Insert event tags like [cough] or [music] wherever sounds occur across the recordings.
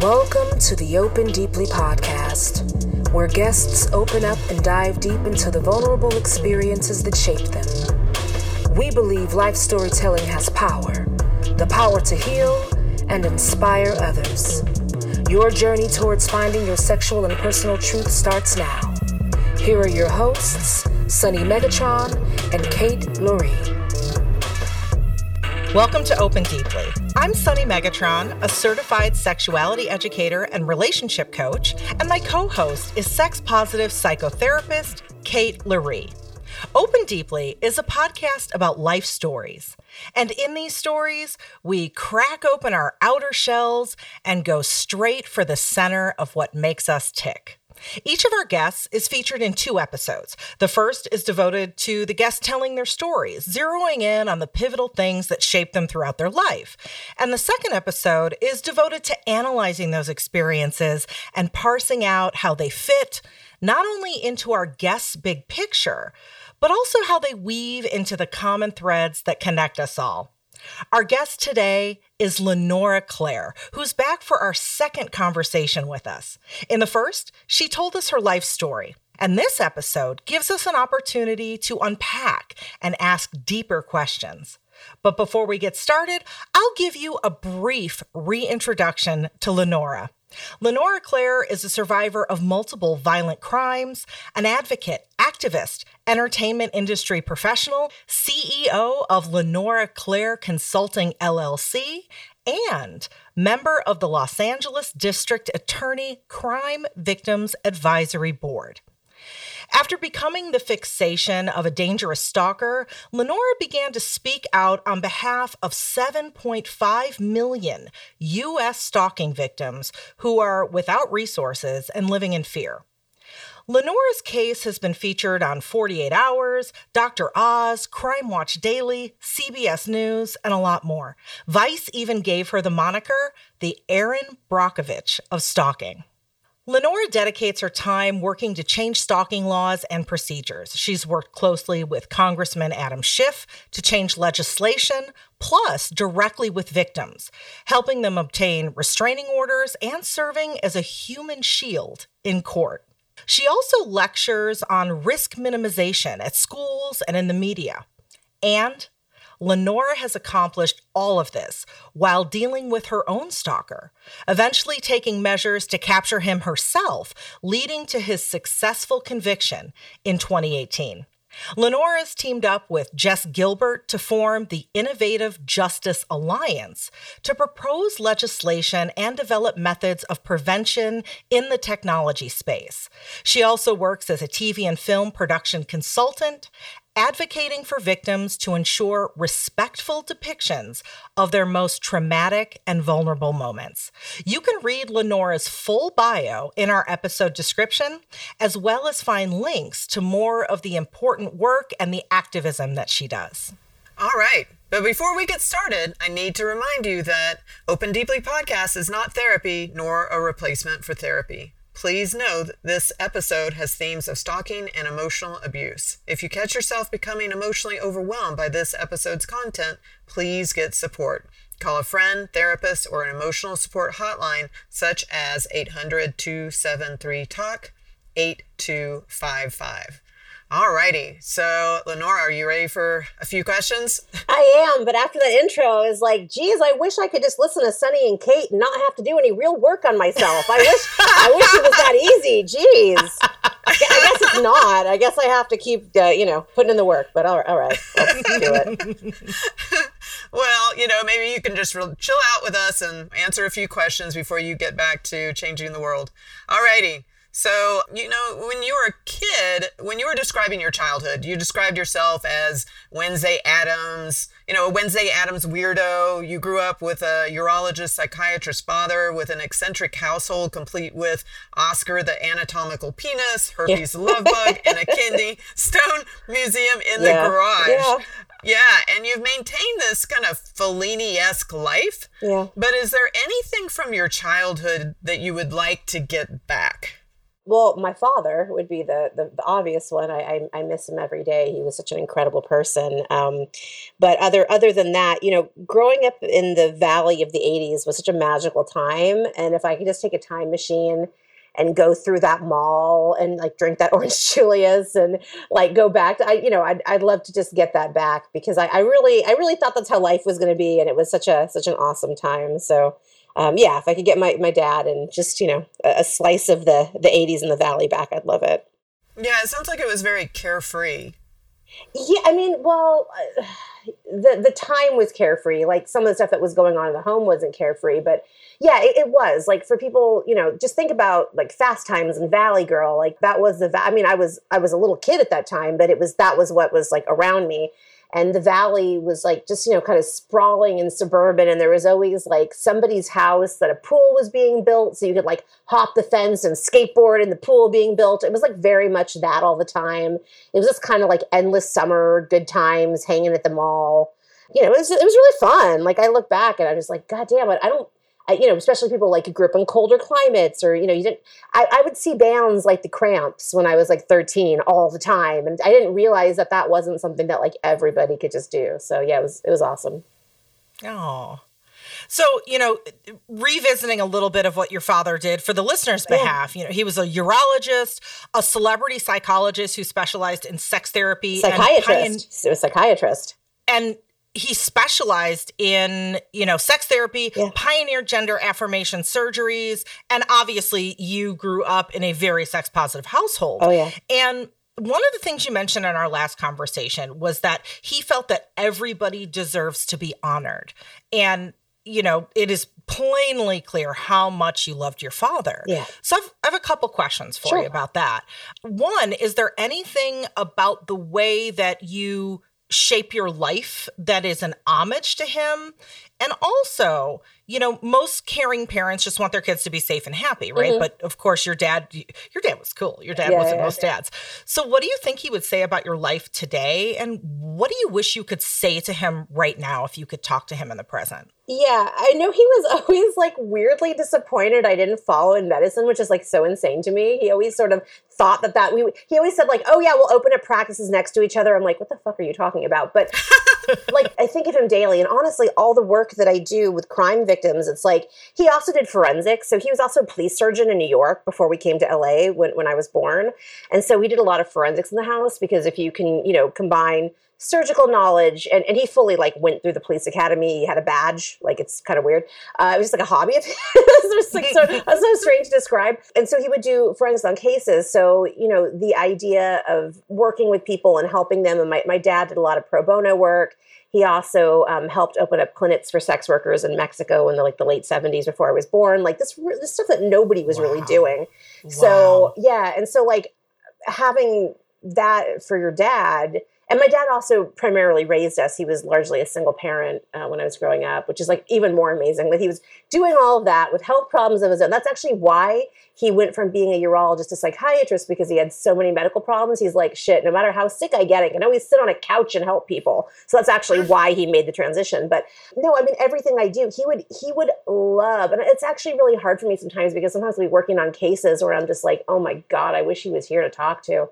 Welcome to the Open Deeply podcast, where guests open up and dive deep into the vulnerable experiences that shape them. We believe life storytelling has power the power to heal and inspire others. Your journey towards finding your sexual and personal truth starts now. Here are your hosts, Sunny Megatron and Kate Laurie. Welcome to Open Deeply. I'm Sunny Megatron, a certified sexuality educator and relationship coach, and my co host is sex positive psychotherapist Kate Laurie. Open Deeply is a podcast about life stories. And in these stories, we crack open our outer shells and go straight for the center of what makes us tick. Each of our guests is featured in two episodes. The first is devoted to the guests telling their stories, zeroing in on the pivotal things that shaped them throughout their life. And the second episode is devoted to analyzing those experiences and parsing out how they fit not only into our guests' big picture, but also how they weave into the common threads that connect us all. Our guest today is Lenora Claire, who's back for our second conversation with us. In the first, she told us her life story. And this episode gives us an opportunity to unpack and ask deeper questions. But before we get started, I'll give you a brief reintroduction to Lenora. Lenora Claire is a survivor of multiple violent crimes, an advocate, activist, entertainment industry professional, CEO of Lenora Claire Consulting LLC, and member of the Los Angeles District Attorney Crime Victims Advisory Board. After becoming the fixation of a dangerous stalker, Lenora began to speak out on behalf of 7.5 million U.S. stalking victims who are without resources and living in fear. Lenora's case has been featured on 48 Hours, Dr. Oz, Crime Watch Daily, CBS News, and a lot more. Vice even gave her the moniker the Erin Brockovich of stalking. Lenora dedicates her time working to change stalking laws and procedures. She's worked closely with Congressman Adam Schiff to change legislation, plus directly with victims, helping them obtain restraining orders and serving as a human shield in court. She also lectures on risk minimization at schools and in the media. And Lenora has accomplished all of this while dealing with her own stalker, eventually taking measures to capture him herself, leading to his successful conviction in 2018. Lenora's teamed up with Jess Gilbert to form the Innovative Justice Alliance to propose legislation and develop methods of prevention in the technology space. She also works as a TV and film production consultant advocating for victims to ensure respectful depictions of their most traumatic and vulnerable moments. You can read Lenora's full bio in our episode description, as well as find links to more of the important work and the activism that she does. All right. But before we get started, I need to remind you that Open Deeply Podcast is not therapy nor a replacement for therapy. Please know that this episode has themes of stalking and emotional abuse. If you catch yourself becoming emotionally overwhelmed by this episode's content, please get support. Call a friend, therapist, or an emotional support hotline such as 800 273 TALK 8255. Alrighty. So, Lenora, are you ready for a few questions? [laughs] I am, but after that intro, I was like, geez, I wish I could just listen to Sunny and Kate and not have to do any real work on myself. I wish I wish it was that easy. Geez. I guess it's not. I guess I have to keep, uh, you know, putting in the work, but all, all right, let's do it. [laughs] well, you know, maybe you can just re- chill out with us and answer a few questions before you get back to changing the world. Alrighty. So, you know, when you were a kid, when you were describing your childhood, you described yourself as Wednesday Addams, you know, a Wednesday Addams weirdo. You grew up with a urologist, psychiatrist father with an eccentric household complete with Oscar the anatomical penis, herpes yeah. love bug, and a [laughs] kidney stone museum in yeah. the garage. Yeah. Yeah, and you've maintained this kind of Fellini esque life. Yeah. But is there anything from your childhood that you would like to get back? Well, my father would be the the, the obvious one. I, I, I miss him every day. He was such an incredible person. Um, but other other than that, you know, growing up in the valley of the '80s was such a magical time. And if I could just take a time machine and go through that mall and like drink that [laughs] orange Julius and like go back to, I, you know, I'd, I'd love to just get that back because I, I really, I really thought that's how life was going to be. And it was such a, such an awesome time. So, um, yeah, if I could get my, my dad and just, you know, a, a slice of the, the 80s in the valley back, I'd love it. Yeah, it sounds like it was very carefree. Yeah, I mean, well, uh, [sighs] the the time was carefree. Like some of the stuff that was going on in the home wasn't carefree, but yeah, it, it, was like for people, you know, just think about like Fast Times and Valley Girl. Like that was the. I mean, I was I was a little kid at that time, but it was that was what was like around me. And the valley was like just you know kind of sprawling and suburban, and there was always like somebody's house that a pool was being built, so you could like hop the fence and skateboard in the pool being built. It was like very much that all the time. It was just kind of like endless summer, good times, hanging at the mall. You know, it was it was really fun. Like I look back and I was like, God damn it, I don't you know, especially people like grew up in colder climates or, you know, you didn't, I, I, would see bands like the Cramps when I was like 13 all the time. And I didn't realize that that wasn't something that like everybody could just do. So yeah, it was, it was awesome. Oh, so, you know, revisiting a little bit of what your father did for the listeners' behalf, you know, he was a urologist, a celebrity psychologist who specialized in sex therapy, psychiatrist, and, a psychiatrist. And he specialized in you know sex therapy yeah. pioneered gender affirmation surgeries and obviously you grew up in a very sex positive household. Oh yeah. And one of the things you mentioned in our last conversation was that he felt that everybody deserves to be honored. And you know it is plainly clear how much you loved your father. Yeah. So i've, I have a couple questions for sure. you about that. One is there anything about the way that you shape your life that is an homage to him. And also, you know, most caring parents just want their kids to be safe and happy, right? Mm-hmm. But of course, your dad, your dad was cool. Your dad yeah, wasn't yeah, most yeah. dads. So, what do you think he would say about your life today? And what do you wish you could say to him right now if you could talk to him in the present? Yeah, I know he was [laughs] always like weirdly disappointed I didn't follow in medicine, which is like so insane to me. He always sort of thought that that we he always said like, "Oh yeah, we'll open up practices next to each other." I'm like, "What the fuck are you talking about?" But like I think of him daily and honestly all the work that I do with crime victims, it's like he also did forensics. So he was also a police surgeon in New York before we came to LA when when I was born. And so we did a lot of forensics in the house because if you can, you know, combine surgical knowledge and, and he fully like went through the police academy he had a badge like it's kind of weird uh, it was just like a hobby of [laughs] his it was like so, so strange to describe and so he would do forensics on cases so you know the idea of working with people and helping them and my, my dad did a lot of pro bono work he also um, helped open up clinics for sex workers in Mexico in the like the late 70s before I was born. Like this, this stuff that nobody was wow. really doing. Wow. So yeah, and so like having that for your dad and my dad also primarily raised us. He was largely a single parent uh, when I was growing up, which is like even more amazing that he was doing all of that with health problems of his own. That's actually why he went from being a urologist to psychiatrist because he had so many medical problems. He's like, shit, no matter how sick I get, I can always sit on a couch and help people. So that's actually why he made the transition. But no, I mean everything I do, he would he would love, and it's actually really hard for me sometimes because sometimes we working on cases where I'm just like, oh my god, I wish he was here to talk to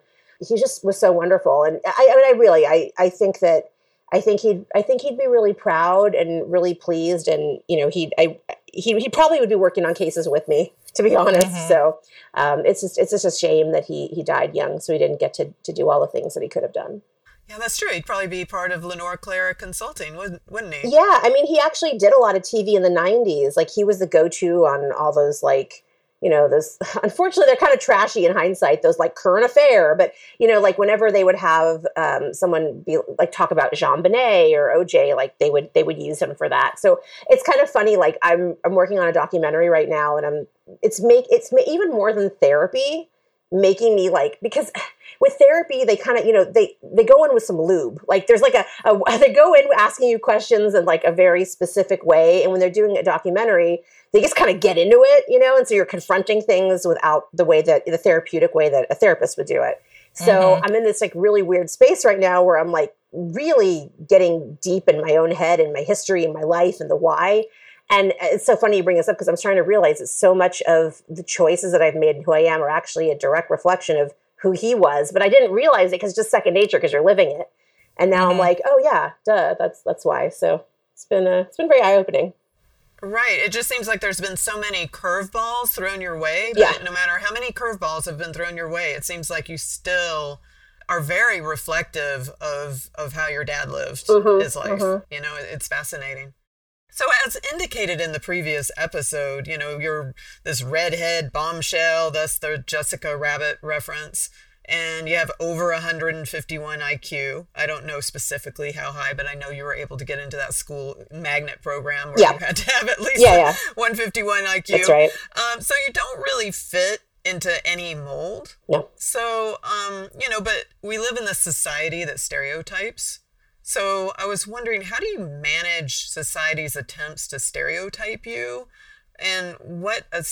he just was so wonderful. And I, I mean, I really, I, I think that, I think he'd, I think he'd be really proud and really pleased. And, you know, he'd, I, he, he probably would be working on cases with me, to be honest. Mm-hmm. So um, it's just, it's just a shame that he, he died young. So he didn't get to, to do all the things that he could have done. Yeah, that's true. He'd probably be part of Lenora Claire Consulting, wouldn't, wouldn't he? Yeah, I mean, he actually did a lot of TV in the '90s. Like, he was the go-to on all those like you know those [laughs] unfortunately they're kind of trashy in hindsight those like current affair but you know like whenever they would have um, someone be like talk about JonBenét or oj like they would they would use him for that. So it's kind of funny like i'm i'm working on a documentary right now and i'm it's make it's even more than therapy making me like because [sighs] with therapy they kind of you know they they go in with some lube like there's like a, a, [laughs] they go in asking you questions in like a very specific way and when they're doing a documentary they just kind of get into it you know and so you're confronting things without the way that the therapeutic way that a therapist would do it so mm-hmm. i'm in this like really weird space right now where i'm like really getting deep in my own head and my history and my life and the why And it's so funny you bring this up because I'm starting to realize that so much of the choices that I've made and who I am are actually a direct reflection of who he was. But I didn't realize it because it's just second nature because you're living it. And now mm-hmm. I'm like, oh yeah, duh, that's that's why. So it's been uh, it's been very eye opening. Right. It just seems like there's been so many curveballs thrown your way. But yeah. no matter how many curveballs have been thrown your way, it seems like you still are very reflective of of how your dad lived mm-hmm, his life. Mm-hmm. You know, it's fascinating. So as indicated in the previous episode, you know, you're this redhead bombshell, thus the Jessica Rabbit reference and you have over 151 IQ. I don't know specifically how high, but I know you were able to get into that school magnet program where yeah. you had to have at least yeah, yeah. 151 IQ. That's right. Um, so you don't really fit into any mold. No. So, um, you know, but we live in this society that stereotypes. So I was wondering, how do you manage society's attempts to stereotype you? And what a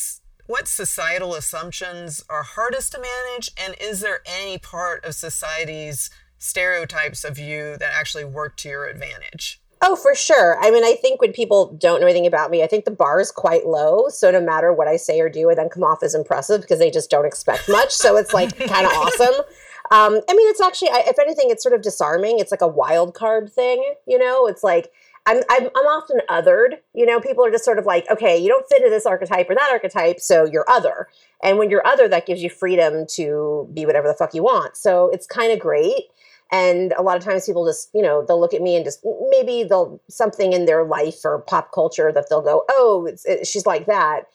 what societal assumptions are hardest to manage? And is there any part of society's stereotypes of you that actually work to your advantage? Oh, for sure. I mean, I think when people don't know anything about me, I think the bar is quite low. So no matter what I say or do, I then come off as impressive because they just don't expect much. So it's like kind of [laughs] awesome. Um, I mean, it's actually, if anything, it's sort of disarming. It's like a wild card thing, you know? It's like, I'm, I'm, I'm often othered. You know, people are just sort of like, okay, you don't fit in this archetype or that archetype, so you're other. And when you're other, that gives you freedom to be whatever the fuck you want. So it's kind of great. And a lot of times people just, you know, they'll look at me and just maybe they'll something in their life or pop culture that they'll go, oh, it, she's like that.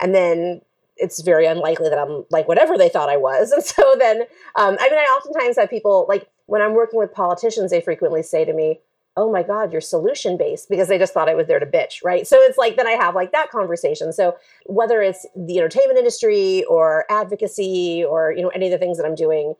And then it's very unlikely that I'm like whatever they thought I was. [laughs] And so then, um, I mean, I oftentimes have people like when I'm working with politicians, they frequently say to me, oh my god you're solution based because they just thought i was there to bitch right? So it's like then i have like that conversation. So whether it's the entertainment industry or advocacy or you know any of the things that i'm doing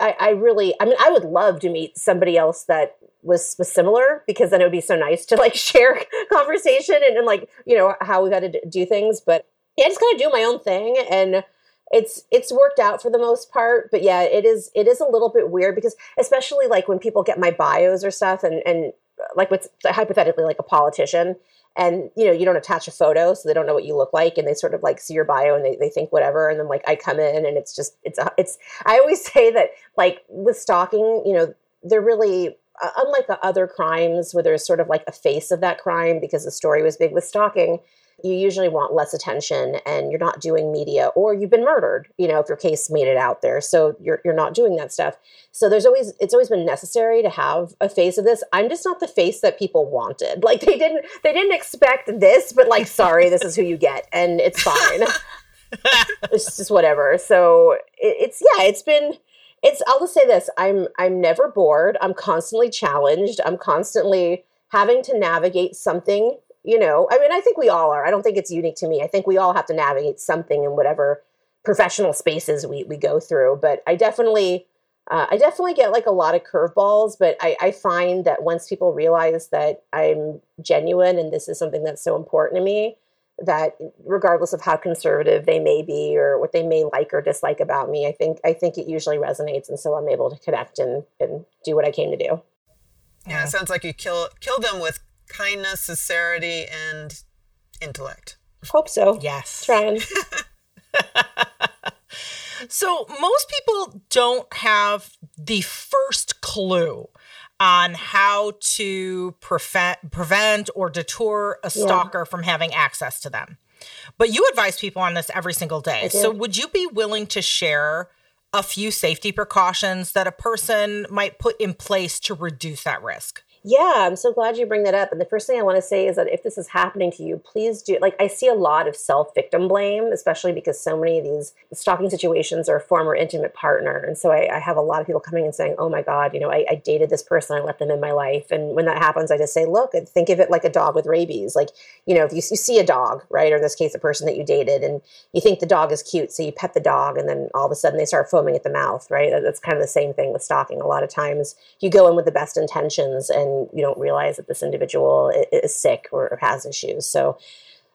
i, I really i mean i would love to meet somebody else that was, was similar because then it would be so nice to like [laughs] share [laughs] conversation and, and like you know how we got to do things. But yeah i just kind of do my own thing and it's it's worked out for the most part but yeah it is it is a little bit weird because especially like when people get my bios or stuff and and like with hypothetically like a politician and you know you don't attach a photo so they don't know what you look like and they sort of like see your bio and they, they think whatever and then like i come in and it's just it's it's i always [laughs] say that like with stalking you know they're really uh, unlike other crimes where there's sort of like a face of that crime because the story was big with stalking you usually want less attention and you're not doing media or you've been murdered you know if your case made it out there. So you're, you're not doing that stuff. So there's always it's always been necessary to have a face of this. I'm just not the face that people wanted. [laughs] Like they didn't they didn't expect this but like sorry this is who you get and it's fine. [laughs] It's just whatever. So it, it's yeah it's been it's i'll just say this i'm i'm never bored. I'm constantly challenged. I'm constantly having to navigate something you know i mean i think we all are. I don't think it's unique to me. I think we all have to navigate something in whatever professional spaces we, we go through but i definitely uh, i definitely get like a lot of curveballs but I, I find that once people realize that i'm genuine and this is something that's so important to me that regardless of how conservative they may be or what they may like or dislike about me i think i think it usually resonates and so i'm able to connect and, and do what i came to do. Yeah, it sounds like you kill kill them with kindness, sincerity, and intellect. Hope so. Yes. Trying. [laughs] so, most people don't have the first clue on how to prevent, prevent or deter a stalker yeah. from having access to them. But you advise people on this every single day. So, would you be willing to share a few safety precautions that a person might put in place to reduce that risk? Yeah, I'm so glad you bring that up. And the first thing I want to say is that if this is happening to you, please do. Like, I see a lot of self victim blame, especially because so many of these stalking situations are former intimate partner. And so I, I have a lot of people coming and saying, oh my God, you know, I, I, dated this person, I let them in my life. And when that happens, I just say, look, think of it like a dog with rabies. Like, you know, if you, you see a dog, right, or in this case, a person that you dated, and you think the dog is cute, so you pet the dog, and then all of a sudden they start foaming at the mouth, right? That's kind of the same thing with stalking. A lot of times you go in with the best intentions and you don't realize that this individual is sick or has issues. So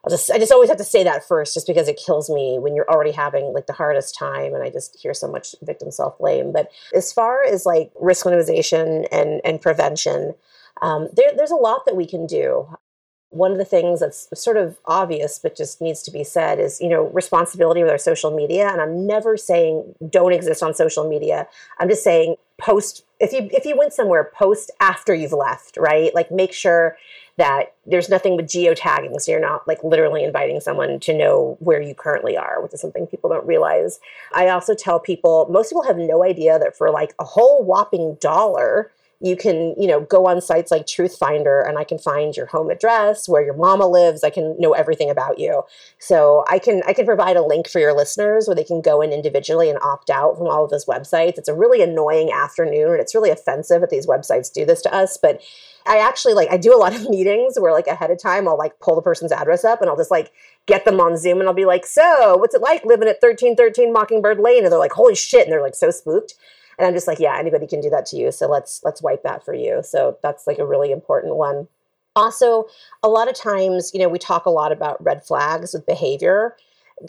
I'll just I just always have to say that first, just because it kills me when you're already having like the hardest time, and I just hear so much victim self blame. But as far as like risk minimization and and prevention, um, there, there's a lot that we can do. One of the things that's sort of obvious but just needs to be said is you know responsibility with our social media. And i'm never saying don't exist on social media. I'm just saying post if you if you went somewhere post after you've left right? Like make sure that there's nothing with geotagging. So you're not like literally inviting someone to know where you currently are which is something people don't realize. I also tell people most people have no idea that for like a whole whopping dollar you can you know go on sites like truthfinder and i can find your home address where your mama lives i can know everything about you. So i can i can provide a link for your listeners where they can go in individually and opt out from all of those websites. It's a really annoying afternoon and it's really offensive that these websites do this to us but i actually like i do a lot of [laughs] meetings where like ahead of time i'll like pull the person's address up and i'll just like get them on zoom and i'll be like so what's it like living at 1313 mockingbird lane? And they're like holy shit. And they're like so spooked and i'm just like yeah anybody can do that to you so let's let's wipe that for you. So that's like a really important one. Also a lot of times you know we talk a lot about red flags with behavior.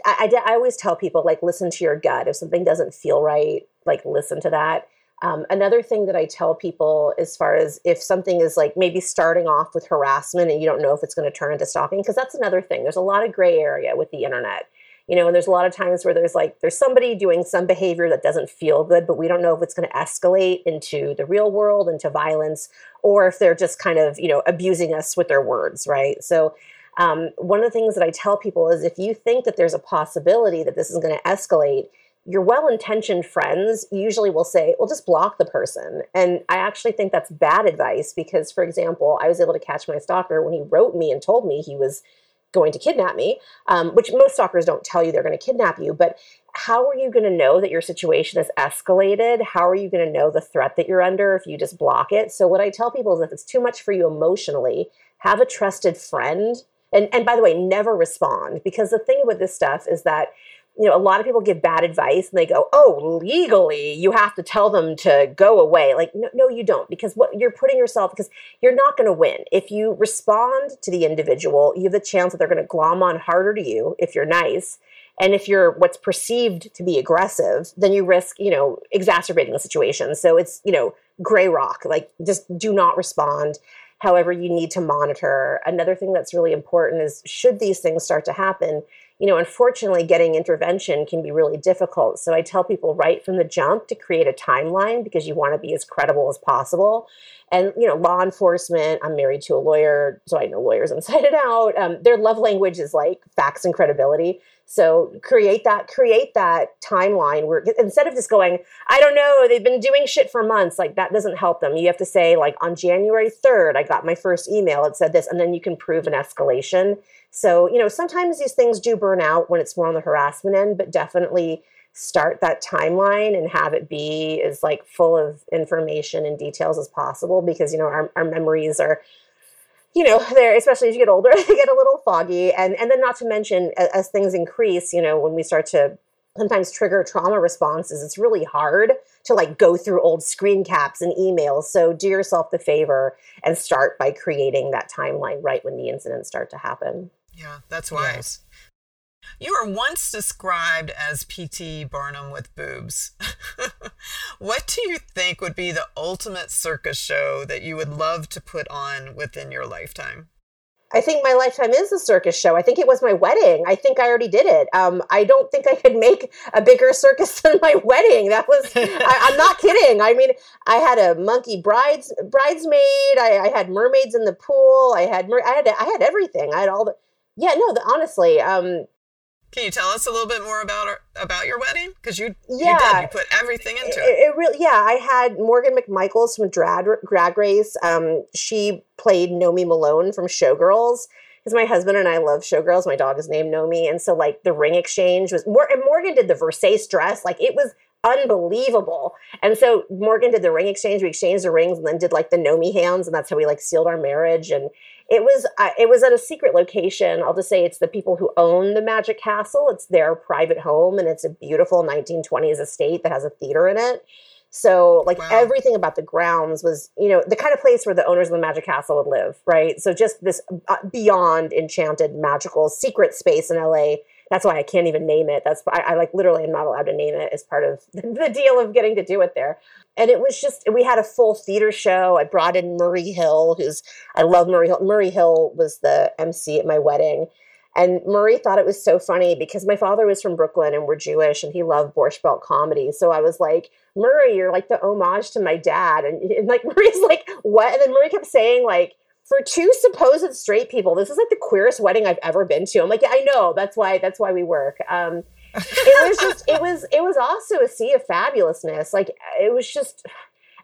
I, I, I always tell people like listen to your gut. If something doesn't feel right like listen to that. Um, another thing that I tell people, as far as if something is like maybe starting off with harassment and you don't know if it's going to turn into stalking, because that's another thing. There's a lot of gray area with the internet you know and there's a lot of times where there's like there's somebody doing some behavior that doesn't feel good but we don't know if it's going to escalate into the real world into violence or if they're just kind of you know abusing us with their words right? So um, one of the things that i tell people is if you think that there's a possibility that this is going to escalate your well-intentioned friends usually will say well just block the person. And i actually think that's bad advice because for example i was able to catch my stalker when he wrote me and told me he was going to kidnap me, um, which most stalkers don't tell you they're going to kidnap you. But how are you going to know that your situation has escalated? How are you going to know the threat that you're under if you just block it? So, what I tell people is if it's too much for you emotionally, have a trusted friend. And, and by the way, never respond because the thing with this stuff is that you know, a lot of people give bad advice and they go, "Oh, legally, you have to tell them to go away." Like, no, no you don't, because what you're putting yourself because you're not going to win if you respond to the individual. You have the chance that they're going to glom on harder to you if you're nice, and if you're what's perceived to be aggressive, then you risk, you know, exacerbating the situation. So it's, you know, gray rock. Like, just do not respond. However, you need to monitor. Another thing that's really important is should these things start to happen you know, unfortunately, getting intervention can be really difficult. So I tell people right from the jump to create a timeline because you want to be as credible as possible. And, you know, law enforcement, I'm married to a lawyer, so I know lawyers [laughs] inside and out. Um, their love language is like facts and credibility. So create that, create that timeline where instead of just going, I don't know, they've been doing shit for months, like that doesn't help them. You have to say, like, on January 3rd, I got my first email, it said this, and then you can prove an escalation so, you know, sometimes these things do burn out when it's more on the harassment end, but definitely start that timeline and have it be as like full of information and details as possible because, you know, our, our memories are you know they're especially as you get older [laughs] they get a little foggy. And and then not to mention as, as things increase you know when we start to sometimes trigger trauma responses it's really hard to like go through old screen caps and emails. So do yourself the favor and start by creating that timeline right when the incidents start to happen yeah, that's wise. You were once described as P.T. Barnum with boobs. [laughs] what do you think would be the ultimate circus show that you would love to put on within your lifetime? I think my lifetime is a circus show. I think it was my wedding. I think I already did it. Um, I don't think I could make a bigger circus [laughs] than my wedding. That was, I, am not [laughs] kidding. I mean, I had a monkey brides bridesmaid. I, I had mermaids in the pool. I had, I had, I had everything. I had all the, yeah, no, the, honestly, um, can you tell us a little bit more about our, about your wedding? Because you yeah you, did, you put everything into it. It, it really yeah. I had Morgan McMichaels from Drag, Drag Race. Um, she played Nomi Malone from Showgirls. Because my husband and I love Showgirls. My dog is named Nomi, and so like the ring exchange was. And Morgan did the Versace dress. Like it was unbelievable. And so Morgan did the ring exchange. We exchanged the rings, and then did like the Nomi hands, and that's how we like sealed our marriage. And it was uh, it was at a secret location. I'll just say it's the people who own the Magic Castle. It's their private home, and it's a beautiful 1920s estate that has a theater in it. So, like wow. everything about the grounds was, you know, the kind of place where the owners of the Magic Castle would live, right? So, just this uh, beyond enchanted, magical, secret space in LA that's why I can't even name it. That's I, I like literally am not allowed to name it as part of [laughs] the deal of getting to do it there. And it was just we had a full theater show. I brought in Murray Hill, who's I love Murray Hill. Murray Hill was the MC at my wedding. And Murray thought it was so funny because my father was from Brooklyn and we're Jewish and he loved Borscht Belt comedy. So I was like, Murray, you're like the homage to my dad. And, and like [laughs] Murray's like, what? And then Murray kept saying, like, for two supposed straight people, this is like the queerest wedding I've ever been to. I'm like, yeah, I know. That's why. That's why we work. Um, it was just. It was. It was also a sea of fabulousness. Like it was just.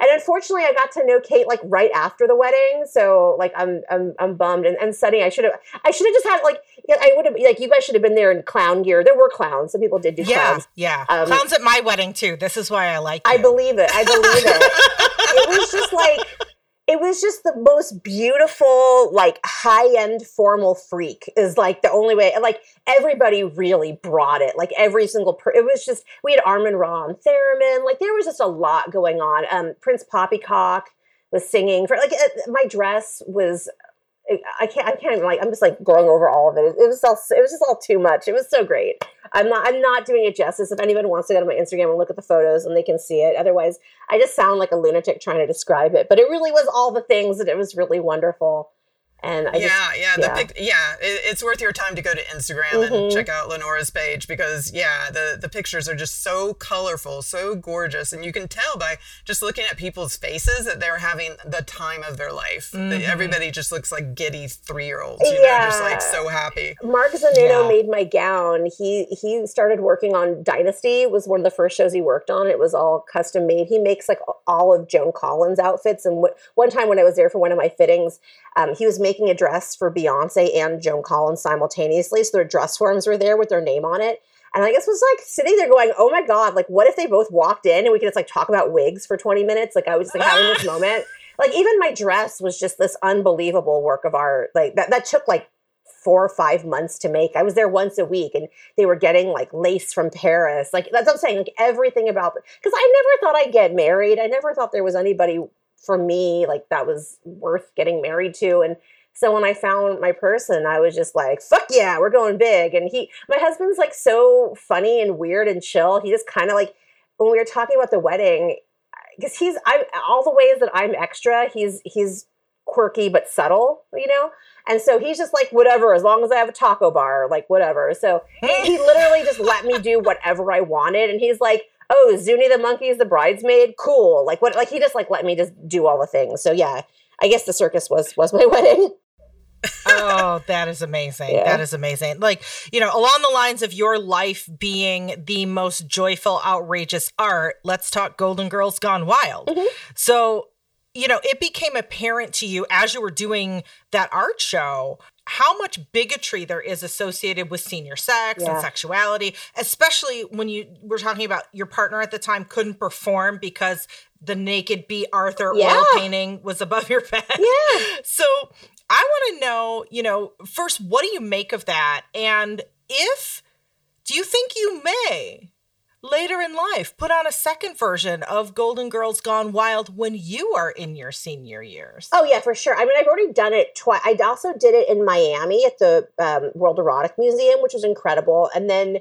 And unfortunately, I got to know Kate like right after the wedding, so like I'm I'm I'm bummed. And, and Sunny, I should have I should have just had like I would have like you guys should have been there in clown gear. There were clowns. Some people did do yeah, clowns. Yeah, um, clowns at my wedding too. This is why I like. You. I believe it. I believe it. [laughs] it was just like it was just the most beautiful, like high end formal freak is like the only way. Like everybody really brought it. Like every single per, it was just we had Armin and theremin. Like there was just a lot going on. Um, Prince Poppycock was singing for like uh, my dress was I can't. I can't like. I'm just like going over all of it. It was all. It was just all too much. It was so great. I'm not. I'm not doing it justice. If anyone wants to go to my Instagram and look at the photos, and they can see it. Otherwise, I just sound like a lunatic trying to describe it. But it really was all the things, and it was really wonderful. And I yeah, just, yeah, yeah, pic- yeah. It, it's worth your time to go to Instagram mm-hmm. and check out Lenora's page because yeah, the the pictures are just so colorful, so gorgeous, and you can tell by just looking at people's faces that they're having the time of their life. Mm-hmm. Everybody just looks like giddy three year olds, you yeah. know, just like so happy. Mark Zunino yeah. made my gown. He he started working on Dynasty. It was one of the first shows he worked on. It was all custom made. He makes like all of Joan Collins outfits. And w- one time when I was there for one of my fittings, um, he was making a dress for Beyonce and Joan Collins simultaneously. So their dress forms were there with their name on it. And I guess was like sitting there going, "Oh my god! Like, what if they both walked in and we could just like talk about wigs for twenty minutes?" Like, I was just, like having this [laughs] moment. Like, even my dress was just this unbelievable work of art. Like that that took like four or five months to make. I was there once a week, and they were getting like lace from Paris. Like that's what I'm saying. Like everything about because I never thought I'd get married. I never thought there was anybody for me like that was worth getting married to and so when I found my person, I was just like, fuck yeah, we're going big. And he, my husband's like so funny and weird and chill. He just kind of like, when we were talking about the wedding, because he's, I'm all the ways that I'm extra, he's, he's quirky but subtle, you know? And so he's just like, whatever, as long as I have a taco bar, like whatever. So he, literally just let me do whatever I wanted. And he's like, oh, Zuni the monkey is the bridesmaid. Cool. Like what? Like he just like let me just do all the things. So yeah, I guess the circus was was my [laughs] wedding. Oh, that is amazing. Yeah. That is amazing. Like, you know, along the lines of your life being the most joyful, outrageous art, let's talk Golden Girls Gone Wild. Mm-hmm. So, you know, it became apparent to you as you were doing that art show how much bigotry there is associated with senior sex yeah. and sexuality, especially when you were talking about your partner at the time couldn't perform because the naked Bea Arthur yeah. oil painting was above your [laughs] bed. Yeah. So I want to know, you know, first, what do you make of that? And if, do you think you may later in life put on a second version of Golden Girls Gone Wild when you are in your senior years. Oh yeah, for sure. I mean, I've already done it twice. I also did it in Miami at the um, World Erotic Museum, which was incredible. And then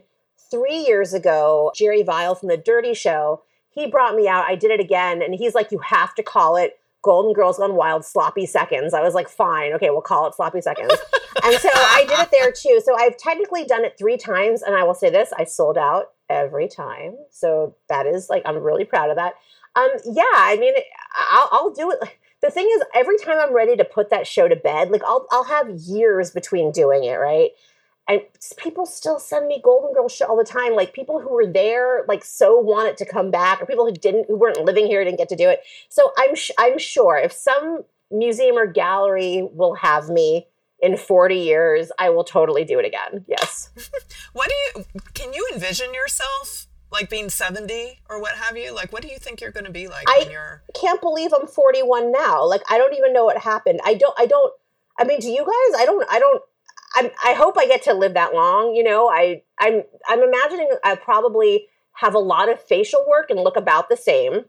three years ago, Jerry Vile from the Dirty Show, he brought me out. I did it again, and he's like, "You have to call it." Golden Girls Gone Wild Sloppy Seconds. I was like, fine, okay, we'll call it Sloppy Seconds. [laughs] and so I did it there too. So I've technically done it three times, and I will say this: I sold out every time. So that is like I'm really proud of that. Um, yeah, I mean, I'll, I'll do it. The thing is, every time I'm ready to put that show to bed, like I'll I'll have years between doing it, right? And people still send me Golden Girl shit all the time. Like people who were there, like so want it to come back, or people who didn't, who weren't living here, didn't get to do it. So I'm sh- I'm sure if some museum or gallery will have me in 40 years, I will totally do it again. Yes. [laughs] what do you, can you envision yourself like being 70 or what have you? Like, what do you think you're going to be like I when you're. can't believe I'm 41 now. Like, I don't even know what happened. I don't, I don't, I mean, do you guys? I don't, I don't, I'm, I hope I get to live that long. You know, I, I'm, I'm imagining I probably have a lot of facial work and look about the same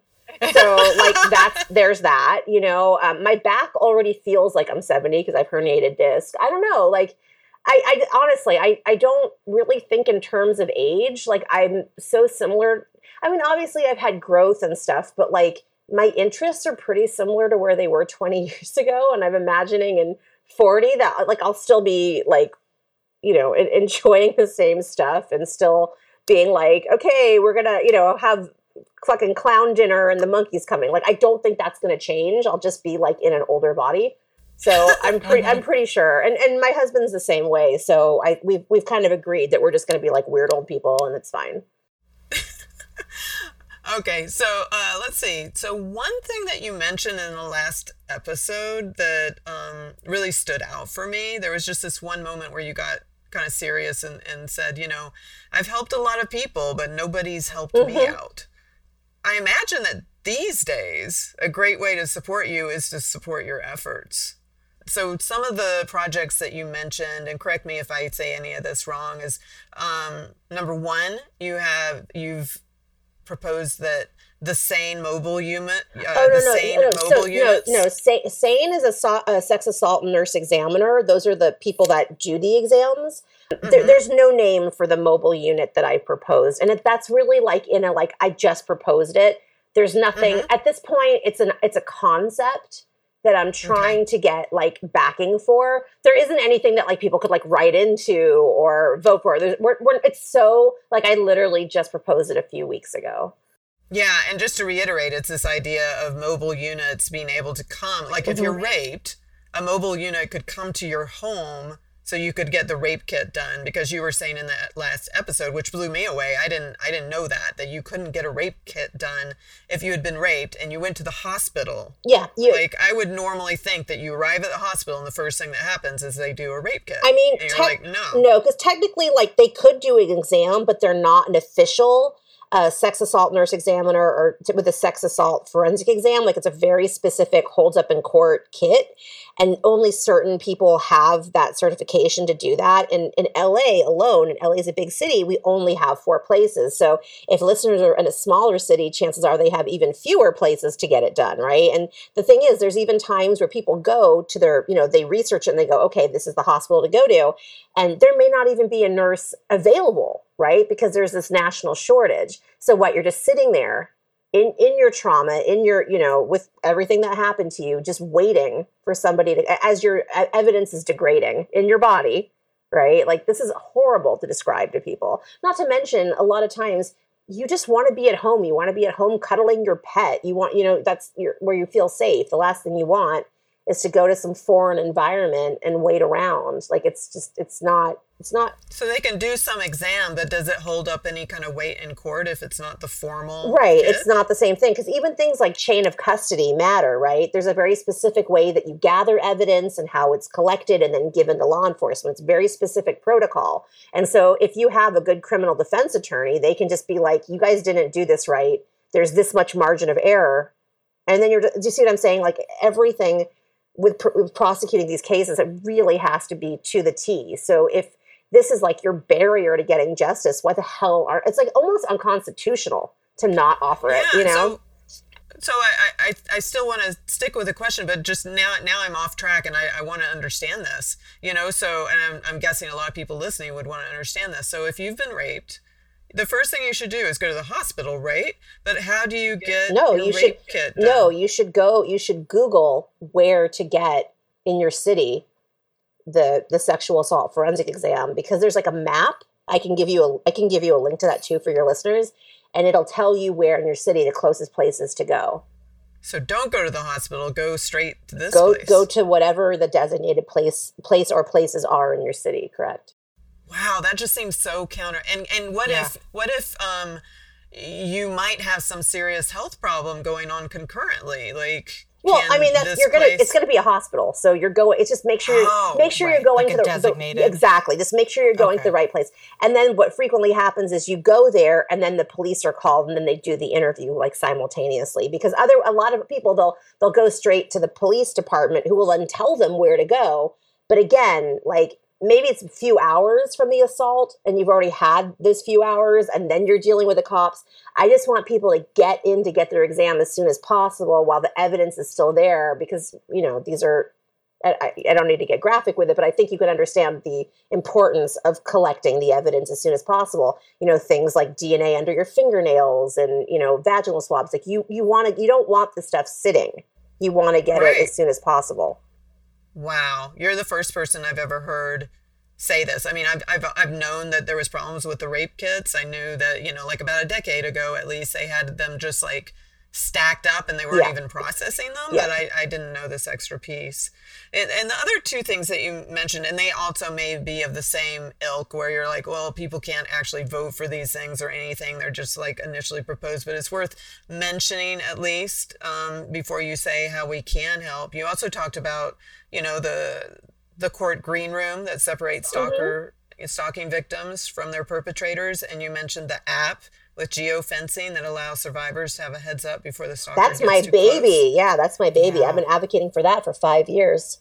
so [laughs] like that's there's that you know um, my back already feels like i'm 70 because i've herniated disc i don't know like I, I honestly, I, I don't really think in terms of age. Like I'm so similar. I mean, obviously, I've had growth and stuff, but like my interests are pretty similar to where they were 20 [laughs] years ago. And I'm imagining in 40 that like I'll still be like, you know, [laughs] enjoying the same stuff and still being like, okay, we're gonna, you know, have fucking clown dinner and the monkeys coming. Like, I don't think that's gonna change. I'll just be like in an older body. So [laughs] I'm pretty I'm pretty sure. And and my husband's the same way. So I we've we've kind of agreed that we're just gonna be like weird old people and it's fine. Okay, so uh, let's see. So one thing that you mentioned in the last episode that um, really stood out for me, there was just this one moment where you got kind of serious and, and said, you know, I've helped a lot of people, but nobody's helped mm-hmm. me out. I imagine that these days, a great way to support you is to support your efforts. So some of the projects that you mentioned, and correct me if I say any of this wrong, is um, number one, you have you've proposed that the SANE mobile unit, uh, oh, no, the no, SANE no, mobile so, units. No, no, SANE is a, a, sex assault nurse examiner. Those are the people that do the exams. Mm-hmm. There, there's no name for the mobile unit that I proposed, and it, that's really like in a like I just proposed it. There's nothing mm-hmm. at this point. It's an it's a concept that I'm trying okay. to get like backing for. There isn't anything that like people could like write into or vote for. There's, we're, we're, it's so like I literally just proposed it a few weeks ago. Yeah, and just to reiterate, it's this idea of mobile units being able to come. Like if you're mm-hmm. raped, a mobile unit could come to your home so you could get the rape kit done because you were saying in that last episode which blew me away i didn't i didn't know that that you couldn't get a rape kit done if you had been raped and you went to the hospital. Yeah you, like i would normally think that you arrive at the hospital and the first thing that happens is they do a rape kit. I mean te- like no. No because technically like they could do an exam but they're not an official a sex assault nurse examiner or t- with a sex assault forensic exam. Like it's a very specific holds up in court kit, and only certain people have that certification to do that. And in LA alone, and LA is a big city, we only have four places. So if listeners are in a smaller city, chances are they have even fewer places to get it done, right? And the thing is, there's even times where people go to their, you know, they research and they go, okay, this is the hospital to go to, and there may not even be a nurse available right? Because there's this national shortage. So what you're just sitting there in in your trauma, in your, you know, with everything that happened to you, just waiting for somebody to as your evidence is degrading in your body, right? Like this is horrible to describe to people. Not to mention a lot of times you just want to be at home. You want to be at home cuddling your pet. You want, you know, that's your, where you feel safe. The last thing you want is to go to some foreign environment and wait around. Like it's just it's not it's not So they can do some exam, but does it hold up any kind of weight in court if it's not the formal Right, kit? it's not the same thing because even things like chain of custody matter, right? There's a very specific way that you gather evidence and how it's collected and then given to law enforcement. It's very specific protocol. And so if you have a good criminal defense attorney, they can just be like, "You guys didn't do this right. There's this much margin of error." And then you're do you see what I'm saying? Like everything with, pr- with prosecuting these cases, it really has to be to the T. So if this is like your barrier to getting justice, what the hell are? It's like almost unconstitutional to not offer it. Yeah, you know. So- so I, I, I still want to stick with the question, but just now now I'm off track and I, I want to understand this, you know. So and I'm, I'm guessing a lot of people listening would want to understand this. So if you've been raped, the first thing you should do is go to the hospital, right? But how do you get no? you should no. You should go. You should Google where to get in your city the the sexual assault forensic exam because there's like a map. I can give you a I can give you a link to that too for your listeners, and it'll tell you where in your city the closest places to go. So don't go to the hospital. Go straight to this. Go place. go to whatever the designated place place or places are in your city. Correct. Wow, that just seems so counter. And and what yeah. if what if um you might have some serious health problem going on concurrently? Like well, I mean, that's you're gonna. Place... It's gonna be a hospital, so you're going. It's just make sure. Oh, make sure right. you're going like to the, designated. the exactly. Just make sure you're going okay. to the right place. And then what frequently happens is you go there, and then the police are called, and then they do the interview like simultaneously. Because other a lot of people they'll they'll go straight to the police department, who will then tell them where to go. But again, like maybe it's a few hours from the assault and you've already had those few hours and then you're dealing with the cops. I just want people to get in to get their exam as soon as possible while the evidence is still there because, you know, these are I, I, don't need to get graphic with it, but I think you can understand the importance of collecting the evidence as soon as possible. You know, things like DNA under your fingernails and you know vaginal swabs. Like you you want to you don't want the stuff sitting. You want to get right. it as soon as possible. Wow, you're the first person I've ever heard say this. I mean, I've, I've, I've known that there was problems with the rape kits. I knew that, you know, like about a decade ago, at least they had them just like stacked up and they weren't yeah. even processing them. Yeah. But I, I didn't know this extra piece. And, and the other two things that you mentioned, and they also may be of the same ilk where you're like, well, people can't actually vote for these things or anything. They're just like initially proposed, but it's worth mentioning at least um, before you say how we can help. You also talked about, you know, the, the court green room that separates mm-hmm. stalker mm-hmm. stalking victims from their perpetrators, and you mentioned the app with geofencing that allows survivors to have a heads up before the stalker. That's my baby. Close. Yeah, that's my baby. Yeah. I've been advocating for that for five years.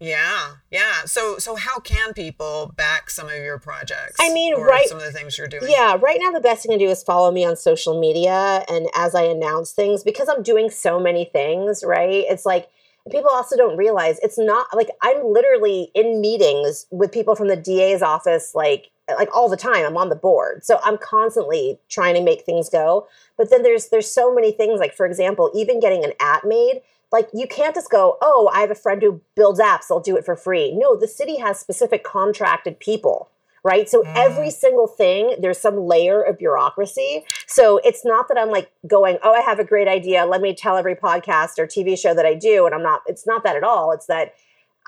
Yeah, yeah. So, so how can people back some of your projects? I mean, right. Some of the things you're doing. Yeah, right now the best thing to do is follow me on social media, and as I announce things, because I'm doing so many things, right? It's like people also don't realize it's not like I'm literally in meetings with people from the DA's office like like all the time i'm on the board so i'm constantly trying to make things go but then there's there's so many things like for example even getting an app made like you can't just go oh i have a friend who builds apps i'll do it for free no the city has specific contracted people right? So mm. every single thing, there's some layer of bureaucracy. So it's not that I'm like going, oh, I have a great idea. Let me tell every podcast or TV show that I do. And I'm not, it's not that at all. It's that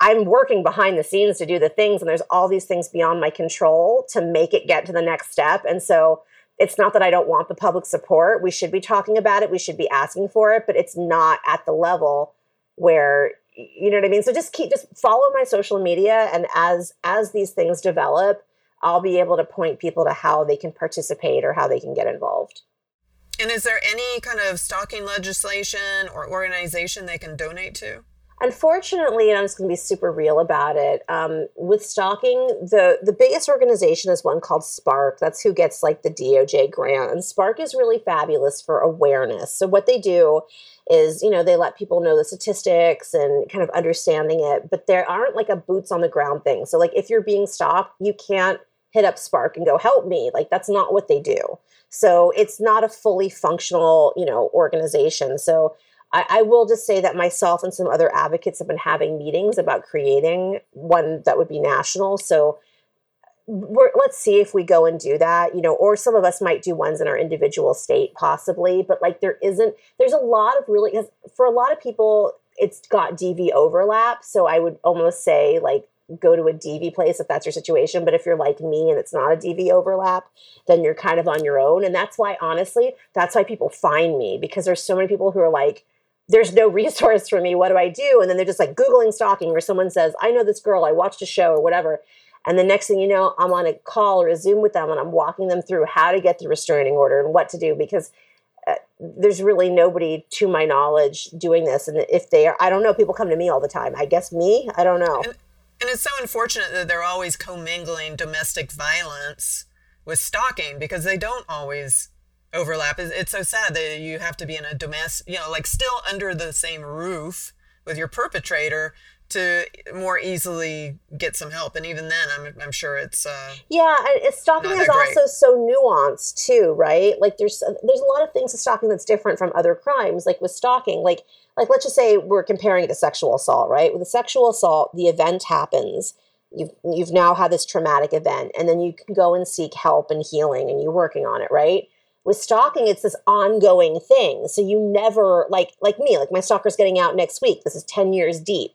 I'm working behind the scenes to do the things, and there's all these things beyond my control to make it get to the next step. And so it's not that I don't want the public support. We should be talking about it. We should be asking for it, but it's not at the level where you know what I mean. So just keep just follow my social media, and as as these things develop, I'll be able to point people to how they can participate or how they can get involved. And is there any kind of stalking legislation or organization they can donate to? Unfortunately, and I'm just going to be super real about it. Um, with stalking, the the biggest organization is one called SPARC. That's who gets like the DOJ grant, and SPARC is really fabulous for awareness. So what they do is, you know, they let people know the statistics and kind of understanding it, but there aren't like a boots on the ground thing. So like if you're being stalked, you can't hit up SPARC and go help me. Like that's not what they do. So it's not a fully functional, you know, organization. So I, I, will just say that myself and some other advocates have been having meetings about creating one that would be national. So let's see if we go and do that, you know, or some of us might do ones in our individual state possibly, but like there isn't, there's a lot of really, for a lot of people, it's got DV overlap. So I would almost say like go to a DV place if that's your situation. But if you're like me and it's not a DV overlap, then you're kind of on your own. And that's why, honestly, that's why people find me because there's so many people who are like, there's no [laughs] resource for me. What do I do? And then they're just like Googling stalking, or someone says, I know this girl, I watched a show or whatever. And the next thing you know, I'm on a call or a Zoom with them and I'm walking them through how to get the restraining order and what to do because uh, there's really nobody to my knowledge doing this. And if they are, I don't know, people come to me all the time. I guess me, I don't know. And, and it's so unfortunate that they're always commingling domestic violence with stalking because they don't always overlap. Is it's so sad that you have to be in a domestic, you know, like still under the same roof with your perpetrator to more easily get some help. And even then, I'm, I'm sure it's uh, yeah. And stalking is also so nuanced too, right? Like there's there's a lot of things to stalking that's different from other crimes. Like with stalking, like like let's just say we're comparing it to sexual assault, right? With a sexual assault, the event happens. You've you've now had this traumatic event, and then you can go and seek help and healing, and you're working on it, right? With stalking, it's this ongoing thing. So you never like like me, like my stalker's getting out next week. This is 10 years deep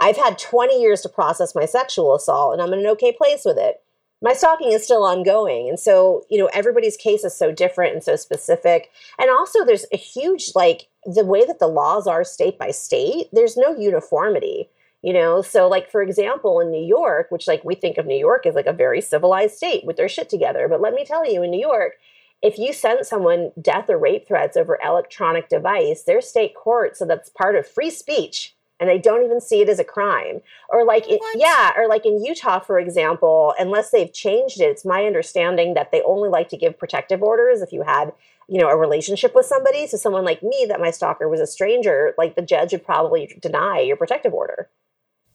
I've had 20 years to process my sexual assault and I'm in an okay place with it. My stalking is still ongoing. And so, you know, everybody's case is so different and so specific. And also, there's a huge, like, the way that the laws are state by state, there's no uniformity you know so like for example in new york which like we think of new york as like a very civilized state with their shit together but let me tell you in new york if you send someone death or rape threats over electronic device their state court so that's part of free speech and they don't even see it as a crime. Or like, it, yeah, or like in Utah, for example, unless they've changed it, it's my understanding that they only like to give protective orders if you had, you know, a relationship with somebody. So someone like me, that my stalker was a stranger, like the judge would probably deny your protective order.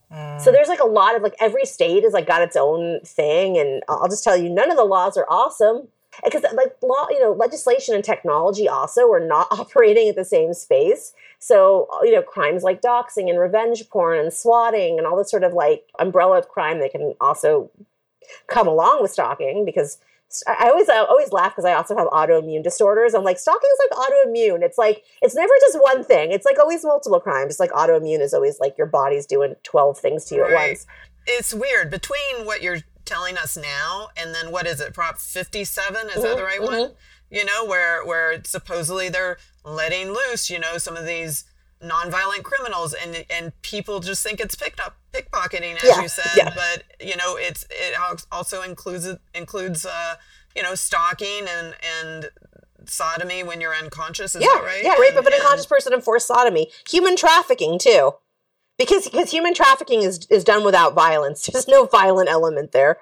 So mm. there's like a lot of like every state has like got its own thing, and I'll just tell you, none of the laws are awesome because like law, you know, legislation and technology also are not [laughs] operating at the same space. So you know, crimes like doxing and revenge porn and swatting and all this sort of like umbrella of crime that can also come along with stalking because I always I always laugh because I also have autoimmune disorders. I'm like stalking is like autoimmune. It's like it's never just one thing. It's like always multiple crimes. It's like autoimmune is always like your body's doing 12 things to you Right. at once. It's weird between what you're telling us now and then what is it? Prop 57 is that the right one? You know, where where supposedly they're letting loose, you know, some of these nonviolent criminals and and people just think it's picked up pickpocketing as Yeah, you said yeah. but you know it's it also includes includes uh you know stalking and and sodomy when you're unconscious is Yeah, that right yeah, rape of an And- unconscious person and forced sodomy, human trafficking too, because because human trafficking is is done without violence. There's no violent element there.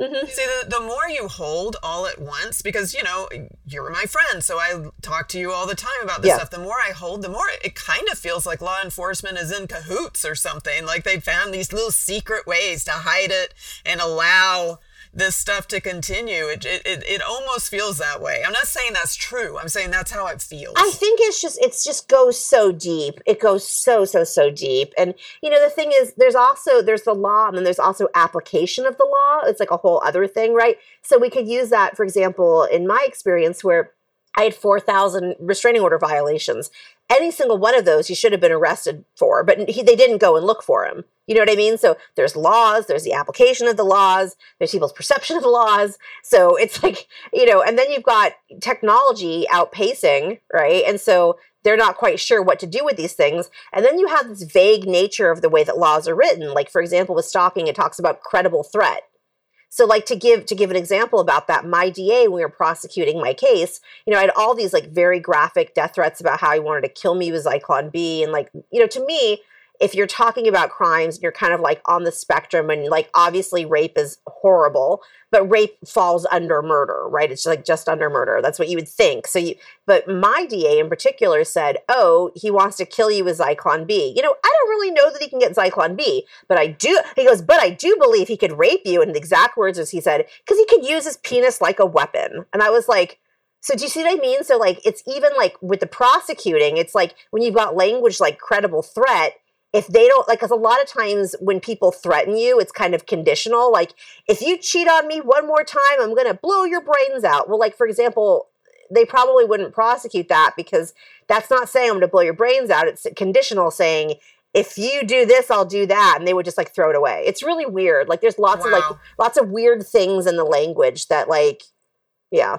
Mm-hmm. See, the, the more you hold all at once, because, you know, you're my friend, so I talk to you all the time about this Yeah. stuff. The more I hold, the more it, it kind of feels like law enforcement is in cahoots or something. Like they found these little secret ways to hide it and allow this stuff to continue. It, it, it, it almost feels that way. I'm not saying that's true. I'm saying that's how it feels. I think it's just it's just goes so deep. It goes so so so deep. And you know the thing is there's also there's the law and then there's also application of the law. It's like a whole other thing, right? So we could use that for example in my experience where I had 4,000 restraining order violations. Any single one of those he should have been arrested for, but he, they didn't go and look for him. You know what I mean? So there's laws, there's the application of the laws, there's people's perception of the laws. So it's [laughs] like, you know, and then you've got technology outpacing, right? And so they're not quite sure what to do with these things. And then you have this vague nature of the way that laws are written. Like, for example, with stalking, it talks about credible threat. So like to give to give an example about that, my DA when we were prosecuting my case, you know, I had all these like very graphic death threats about how he wanted to kill me with Zyklon B and like, you know, to me, if you're talking about crimes and you're kind of like on the spectrum and like obviously rape is horrible, but rape falls under murder, right? It's like just under murder. That's what you would think. So you but my DA in particular said, "Oh, he wants to kill you with Zyklon B." You know, I don't really know that he can get Zyklon B, but I do. He goes, "But I do believe he could rape you." And the exact words as he said, "Because he could use his penis like a weapon." And I was like. So do you see what I mean? So like it's even like with the prosecuting, it's like when you've got language like credible threat, if they don't like because a lot of times when people threaten you it's kind of conditional like if you cheat on me one more time i'm gonna blow your brains out. Well like for example they probably wouldn't prosecute that because that's not saying i'm gonna blow your brains out it's conditional saying if you do this i'll do that and they would just like throw it away. It's really weird like there's lots of like lots of weird things in the language that like yeah.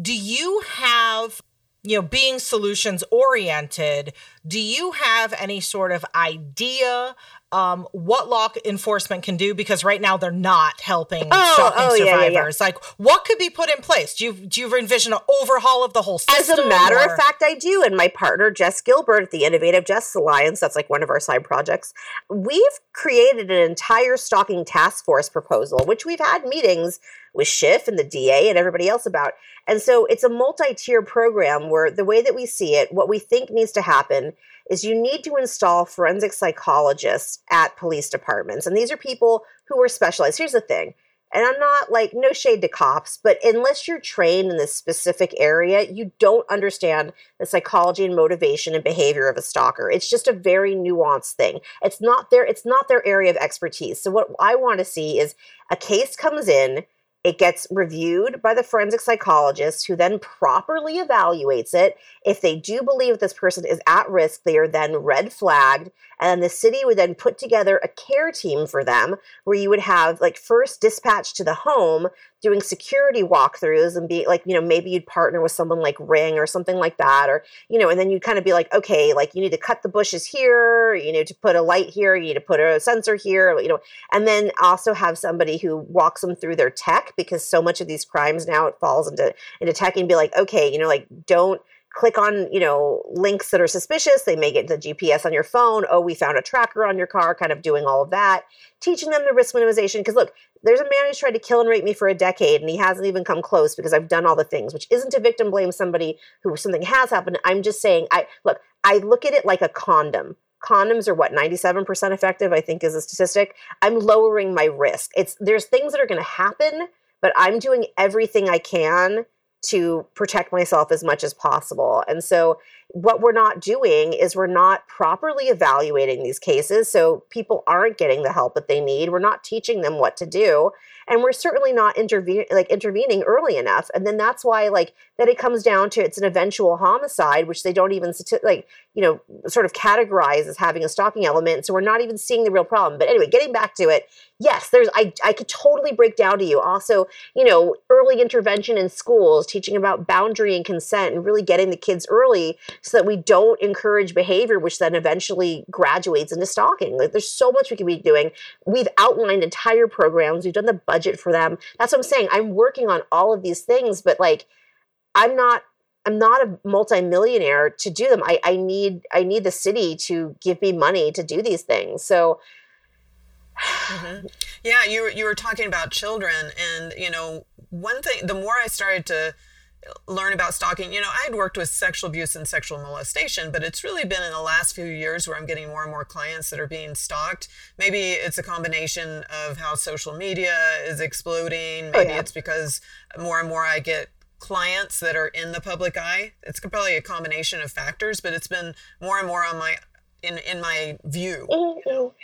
Do you have you know being solutions oriented do you have any sort of idea um, what law enforcement can do because right now they're not helping Oh, stalking oh, yeah, yeah, yeah. survivors like what could be put in place do you do you envision an overhaul of the whole system? As a matter or- of fact, I do. And my partner, Jess Gilbert at the Innovative Justice Alliance, that's like one of our side projects, we've created an entire stalking task force proposal, which we've had meetings with Schiff and the DA and everybody else about. And so it's a multi tier program where the way that we see it, what we think needs to happen is you need to install forensic psychologists at police departments. And these are people who are specialized. Here's the thing and I'm not like no shade to cops, but unless you're trained in this specific area, you don't understand the psychology and motivation and behavior of a stalker. It's just a very nuanced thing. It's not their it's not their area of expertise. So what I want to see is a case comes in, it gets reviewed by the forensic psychologist who then properly evaluates it. If they do believe this person is at risk, they are then red flagged. And the city would then put together a care team for them where you would have like first dispatch to the home doing security walkthroughs and be like, you know, maybe you'd partner with someone like Ring or something like that. Or, you know, and then you'd kind of be like, okay, like you need to cut the bushes here, you need to put a light here, you need to put a sensor here, you know, and then also have somebody who walks them through their tech because so much of these crimes now it falls into into tech and be like, okay, you know, like don't click on you know links that are suspicious they may get the gps on your phone oh we found a tracker on your car kind of doing all of that teaching them the risk minimization because look there's a man who's tried to kill and rape me for a decade and he hasn't even come close because i've done all the things which isn't to victim blame somebody who something has happened. I'm just saying i look i look at it like a condom. Condoms are what 97% effective i think is a statistic? I'm lowering my risk. It's there's things that are going to happen but i'm doing everything i can to protect myself as much as possible. And so, what we're not doing is we're not properly evaluating these cases. So, people aren't getting the help that they need. We're not teaching them what to do and we're certainly not intervening like intervening early enough and then that's why like that it comes down to it's an eventual homicide which they don't even like you know sort of categorize as having a stalking element so we're not even seeing the real problem. But anyway getting back to it yes there's i i could totally break down to you. Also you know early intervention in schools teaching about boundary and consent and really getting the kids early so that we don't encourage behavior which then eventually graduates into stalking. Like there's so much we can be doing. We've outlined entire programs. We've done the budget for them. That's what I'm saying. I'm working on all of these things, but like I'm not I'm not a multimillionaire to do them. I, I need I need the city to give me money to do these things. So mm-hmm. [sighs] yeah, you were you were talking about children and you know, one thing the more I started to learn about stalking. You know, I had worked with sexual abuse and sexual molestation, but it's really been in the last few years where I'm getting more and more clients that are being stalked. Maybe it's a combination of how social media is exploding. Oh, maybe oh, yeah. it's because more and more I get clients that are in the public eye. It's probably a combination of factors, but it's been more and more on my in in my view. Mm-hmm. You know?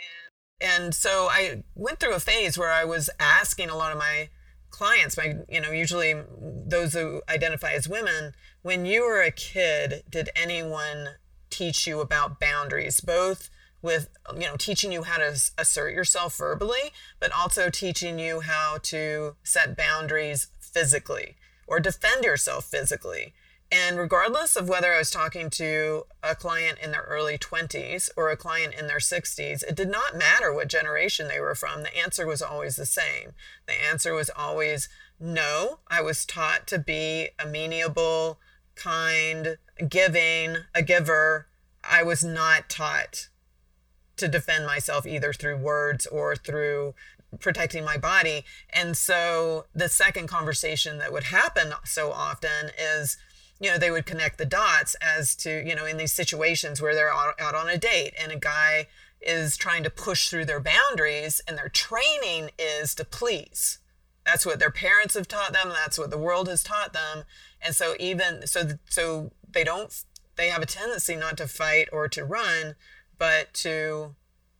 And so I went through a phase where I was asking a lot of my clients, my you know, usually those who identify as women, when you were a kid, did anyone teach you about boundaries, both with you know teaching you how to assert yourself verbally, but also teaching you how to set boundaries physically or defend yourself physically? And regardless of whether I was talking to a client in their early 20s or a client in their 60s, it did not matter what generation they were from. The answer was always the same. The answer was always no. I was taught to be amenable, kind, giving, a giver. I was not taught to defend myself either through words or through protecting my body. And so the second conversation that would happen so often is, you know, they would connect the dots as to, you know, in these situations where they're out, on a date and a guy is trying to push through their boundaries and their training is to please. That's what their parents have taught them. That's what the world has taught them. And so even so, so they don't, they have a tendency not to fight or to run, but to,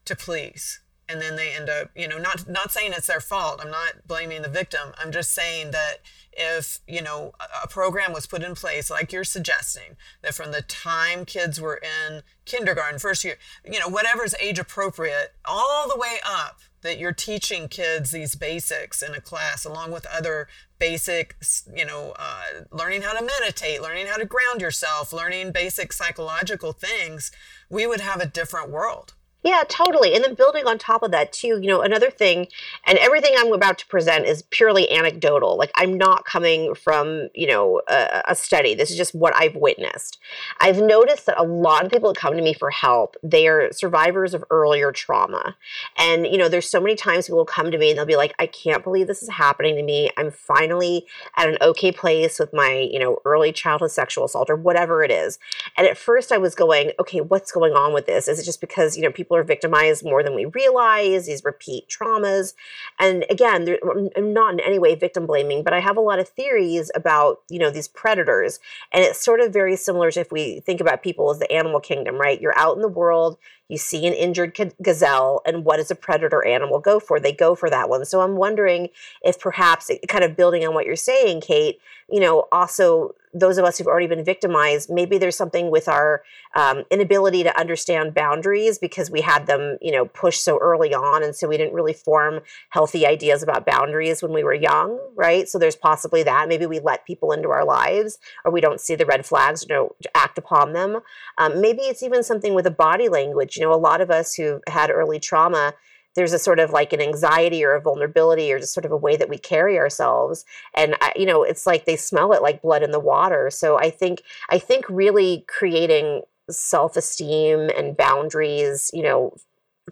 to please and then they end up you know not not saying it's their fault. I'm not blaming the victim. I'm just saying that if you know a program was put in place like you're suggesting that from the time kids were in kindergarten first year you know whatever's age appropriate all the way up that you're teaching kids these basics in a class along with other basic you know uh, learning how to meditate learning how to ground yourself learning basic psychological things we would have a different world yeah, totally. And then building on top of that, too, you know, another thing, and everything I'm about to present is purely anecdotal. Like, I'm not coming from, you know, a, a, study. This is just what I've witnessed. I've noticed that a lot of people that come to me for help, they are survivors of earlier trauma. And, you know, there's so many times people will come to me and they'll be like, I can't believe this is happening to me. I'm finally at an okay place with my, you know, early childhood sexual assault or whatever it is. And at first I was going, okay, what's going on with this? Is it just because, you know, people people are victimized more than we realize, these repeat traumas. And again, I'm not in any way victim blaming, but I have a lot of theories about, you know, these predators. And it's sort of very similar to if we think about people as the animal kingdom, right? You're out in the world, you see an injured gazelle, and what does a predator animal go for? They go for that one. So I'm wondering if perhaps, kind of building on what you're saying, Kate, you know, also those of us who've already been victimized, maybe there's something with our um, inability to understand boundaries because we had them, you know, pushed so early on, and so we didn't really form healthy ideas about boundaries when we were young, right? So there's possibly that. Maybe we let people into our lives, or we don't see the red flags, you know, act upon them. Um, maybe it's even something with a body language. You know, a lot of us who had early trauma there's a sort of like an anxiety or a vulnerability or just sort of a way that we carry ourselves. And I, you know it's like they smell it like blood in the water. So i think i think really creating self-esteem and boundaries you know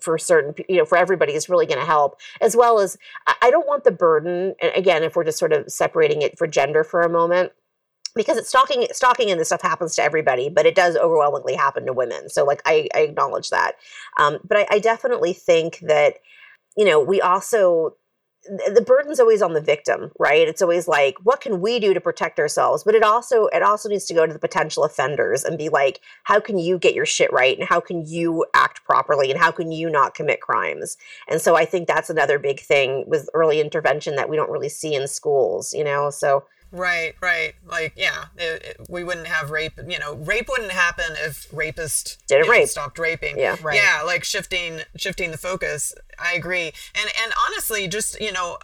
for certain you know for everybody is really going to help as well as i don't want the burden and again if we're just sort of separating it for gender for a moment because it's stalking stalking and this stuff happens to everybody but it does overwhelmingly happen to women. So like i, I acknowledge that. Um, but I, I definitely think that you know we also the burden's always on the victim right? It's always like what can we do to protect ourselves? But it also it also needs to go to the potential offenders and be like how can you get your shit right? And how can you act properly? And how can you not commit crimes? And so i think that's another big thing with early intervention that we don't really see in schools you know? So Right, right. Like, yeah, it, it, we wouldn't have rape. You know, rape wouldn't happen if rapist did rape know, stopped raping. Yeah, right. Yeah, like shifting shifting the focus. I agree. And and honestly, just you know,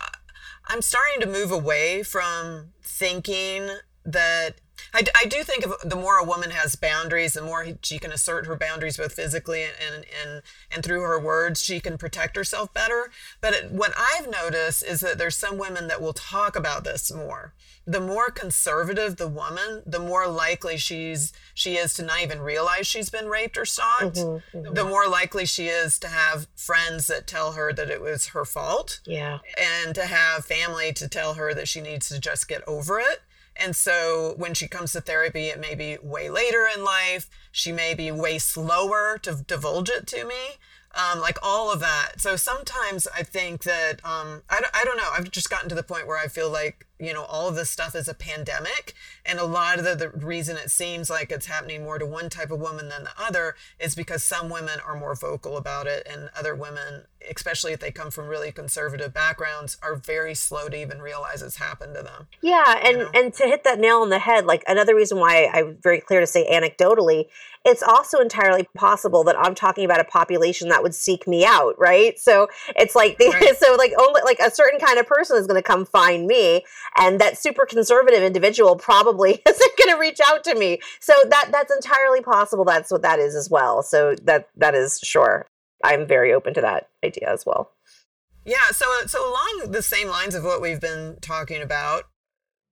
I'm starting to move away from thinking that I, I do think of the more a woman has boundaries, the more she can assert her boundaries both physically and and and through her words, she can protect herself better. But it, what I've noticed is that there's some women that will talk about this more. The more conservative the woman, the more likely she's she is to not even realize she's been raped or stalked. Mm-hmm, mm-hmm. The more likely she is to have friends that tell her that it was her fault. Yeah. And to have family to tell her that she needs to just get over it. And so when she comes to therapy, it may be way later in life. She may be way slower to divulge it to me um, like all of that. So sometimes I think that um, I, I don't know. I've just gotten to the point where I feel like you know all of this stuff is a pandemic, and a lot of the, the reason it seems like it's happening more to one type of woman than the other is because some women are more vocal about it, and other women, especially if they come from really conservative backgrounds, are very slow to even realize it's happened to them. Yeah, and you know? and to hit that nail on the head, like another reason why I'm very clear to say anecdotally it's also entirely possible that I'm talking about a population that would seek me out, right? So it's like the, right. [laughs] so like only like a certain kind of person is going to come find me, and that super conservative individual probably [laughs] isn't going to reach out to me. So that that's entirely possible. That's what that is as well. So that that is sure. I'm very open to that idea as well. Yeah, so so along the same lines of what we've been talking about,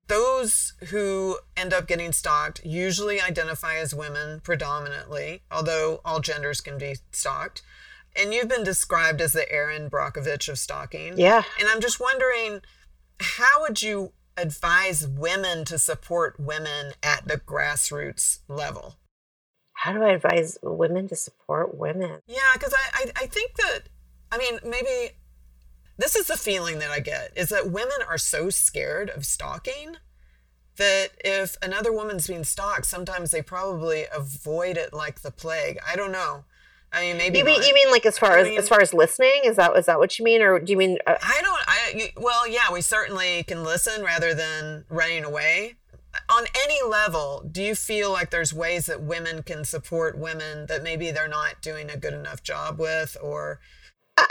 those who end up getting stalked usually identify as women predominantly, although all genders can be stalked. And you've been described as the Erin Brockovich of stalking. Yeah. And I'm just wondering, how would you advise women to support women at the grassroots level? How do I advise women to support women? Yeah, because I, I, I think that, I mean, maybe this is the feeling that I get is that women are so scared of stalking that if another woman's being stalked, sometimes they probably avoid it like the plague. I don't know. I mean, maybe you mean you mean like as far I as mean, as far as listening? Is that is that what you mean, or do you mean? Uh, I don't. I well, yeah, we certainly can listen rather than running away. On any level, do you feel like there's ways that women can support women that maybe they're not doing a good enough job with, or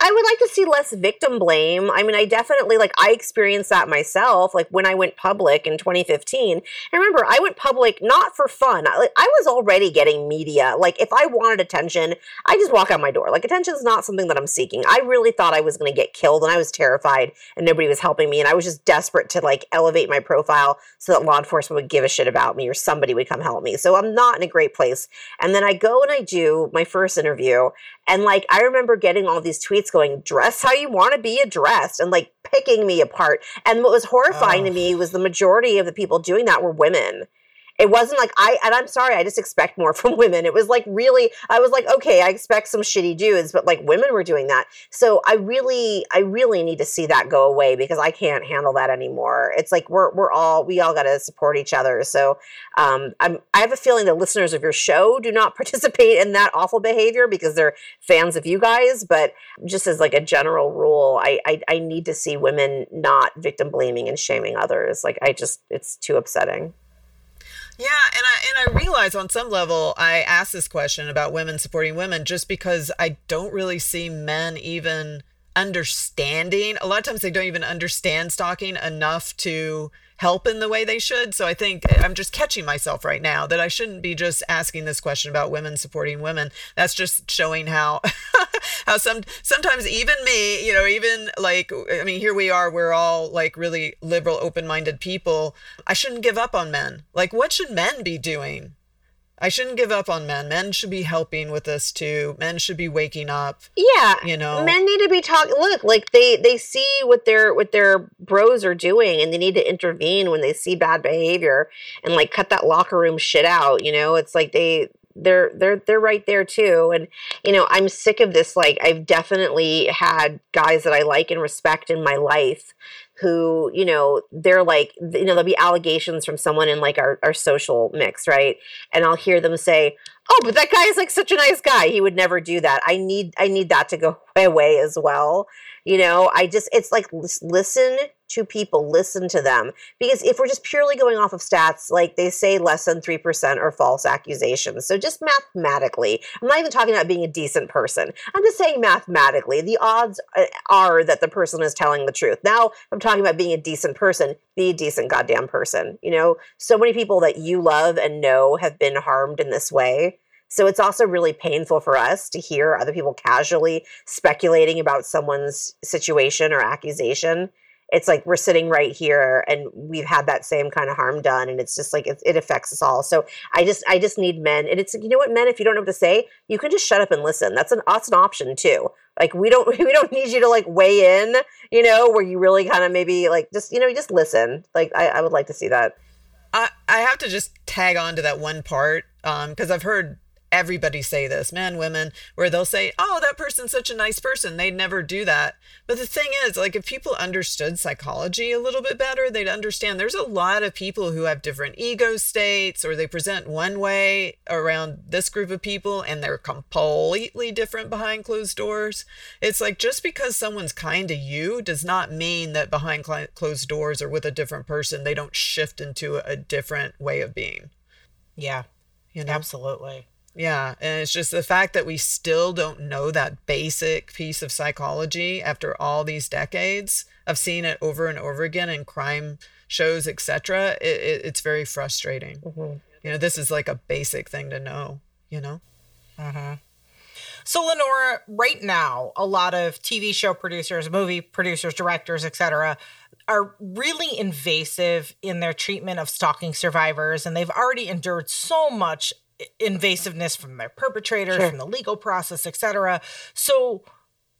I would like to see less victim blame. I mean, I definitely like I experienced that myself. Like when I went public in 2015. And remember, I went public not for fun. I, like, I was already getting media. Like if I wanted attention, I just walk out my door. Like attention is not something that I'm seeking. I really thought I was going to get killed, and I was terrified, and nobody was helping me, and I was just desperate to like elevate my profile so that law enforcement would give a shit about me or somebody would come help me. So I'm not in a great place. And then I go and I do my first interview, and like I remember getting all these tweets going, dress how you want to be addressed, and like picking me apart. And what was horrifying oh. to me was the majority of the people doing that were women. It wasn't like I, and I'm sorry, I just expect more [laughs] from women. It was like really, I was like, okay, I expect some shitty dudes, but like women were doing that. So I really, I really need to see that go away because I can't handle that anymore. It's like we're, we're all, we all got to support each other. So um, I'm, I have a feeling the listeners of your show do not [laughs] participate in that awful behavior because they're fans of you guys. But just as like a general rule, I, I, I need to see women not victim blaming and shaming others. Like I just, it's too upsetting. Yeah, and I and I realize on some level I ask this question about women supporting women just because I don't really see men even understanding. A lot of times they don't even understand stalking enough to help in the way they should. So I think I'm just catching myself right now that I shouldn't be just asking this question about women supporting women. That's just showing how [laughs] how some sometimes even me, you know, even like I mean, here we are, we're all like really liberal, open-minded people. I shouldn't give up on men. Like what should men be doing? I shouldn't give up on men. Men should be helping with this too. Men should be waking up. Yeah, you know, men need to be talking. Look, like they they see what their what their bros are doing, and they need to intervene when they see bad behavior and like cut that locker room shit out. You know, it's like they they're they're they're right there too and you know i'm sick of this like i've definitely had guys that i like and respect in my life who you know they're like you know there'll be allegations from someone in like our, our social mix right? And i'll hear them say oh but that guy is like such a nice guy. He would never do that. I need i need that to go [laughs] away as well. You know i just it's like listen to people, listen to them. Because if we're just purely going off of stats, like they say less than 3% are false accusations. So just mathematically, I'm not even talking about being a decent person. I'm just saying mathematically, the odds uh, are that the person is telling the truth. Now, I'm talking about being a decent person, be a decent goddamn person. You know, so many people that you love and know have been harmed in this way. So it's also really painful for us to hear other people casually speculating about someone's situation or accusation it's like we're sitting right here and we've had that same kind of harm done and it's just like it, it, affects us all. So i just i just need men and it's you know what men if you don't know what to say you can just shut up and listen. That's an that's an option too. Like we don't [laughs] we don't need you to like weigh in you know where you really kind of maybe like just you know just listen. Like i, I would like to see that. I, I have to just tag on to that one part because um, I've heard everybody say this, men, women, where they'll say, "Oh, that person's such a nice person." They'd never do that. But the thing is, like if people understood psychology a little bit better, they'd understand there's a lot of people who have different ego states or they present one way around this group of people and they're completely different behind closed doors. It's like just because someone's kind to you does not mean that behind closed doors or with a different person they don't shift into a different way of being. Yeah. You know? Absolutely. Yeah, and it's just the fact that we still don't know that basic piece of psychology after all these decades of seeing it over and over again in crime shows, etc. It, it, it's very frustrating. Mm-hmm. You know, this is like a basic thing to know. You know. Mm-hmm. So, Lenora, right now, a lot of TV show producers, movie producers, directors, etc., are really invasive in their treatment of stalking survivors, and they've already endured so much invasiveness from their perpetrators, sure. from the legal process, etc. So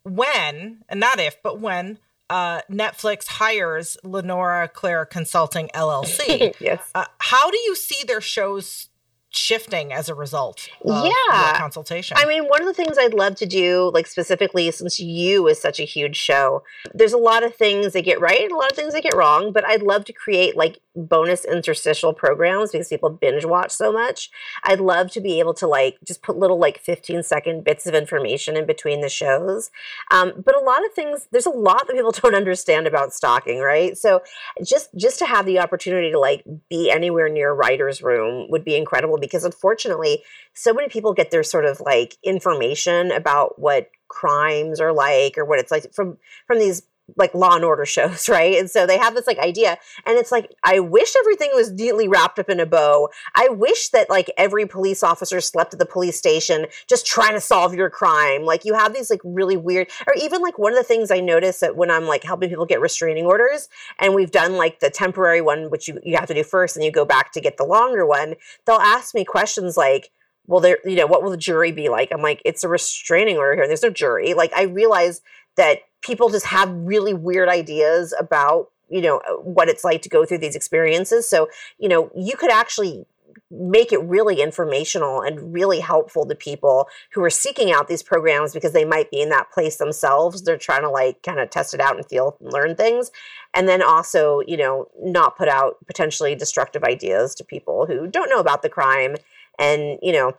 when, and not if, but when uh, Netflix hires Lenora Claire Consulting LLC, [laughs] yes. Uh, how do you see their shows shifting as a result yeah consultation i mean one of the things i'd love to do like specifically since you is such a huge show there's a lot of things they get right and a lot of things they get wrong but i'd love to create like bonus interstitial programs because people binge watch so much. I'd love to be able to like just put little like 15 second bits of information in between the shows. Um, but a lot of things there's a lot that people [laughs] don't understand about stalking right? So just just to have the opportunity to like be anywhere near writer's room would be incredible because unfortunately, so many people get their sort of like information about what crimes are like or what it's like from from these like law and order shows, [laughs] right? And so they have this like idea, and it's like, I wish everything was neatly wrapped up in a bow. I wish that like every police officer slept at the police station just trying to solve your crime. Like you have these like really weird, or even like one of the things I notice that when I'm like helping people get restraining orders, and we've done like the temporary one, which you, you have to do first, and you go back to get the longer one, they'll ask me questions like, well, there, you know, what will the jury be like? I'm like, it's a restraining order here. There's no jury. Like, I realize that people just have really weird ideas about you know uh, what it's like to go through these experiences. So you know you could actually make it really informational and really helpful to people who are seeking out these programs because they might be in that place themselves. They're trying to like kind of test it out and feel and learn things. And then also you know not put out potentially destructive ideas to people who don't know about the crime. And you know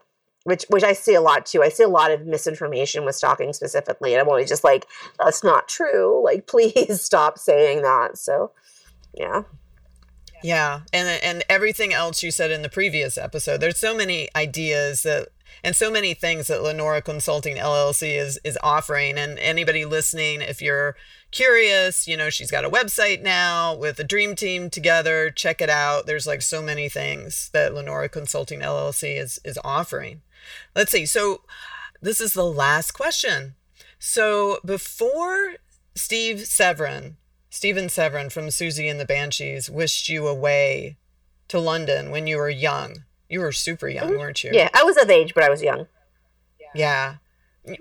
which which I see a lot too. I see a lot of misinformation with stalking specifically, and I'm always just like, that's not true. [laughs] Like, please [laughs] stop saying that. So, yeah. Yeah, and and everything else you said in the previous episode. There's so many ideas that and so many things that Lenora Consulting LLC is is offering. And anybody listening, if you're curious, you know, she's got a website now with a dream team together. Check it out. There's like so many things that Lenora Consulting LLC is is offering. Let's see. So this is the last question. So before Steve Severin, Stephen Severin from Siouxsie and the Banshees wished you away to London when you were young, You were super young, mm-hmm. weren't you? Yeah, I was of age, but I was young. Yeah.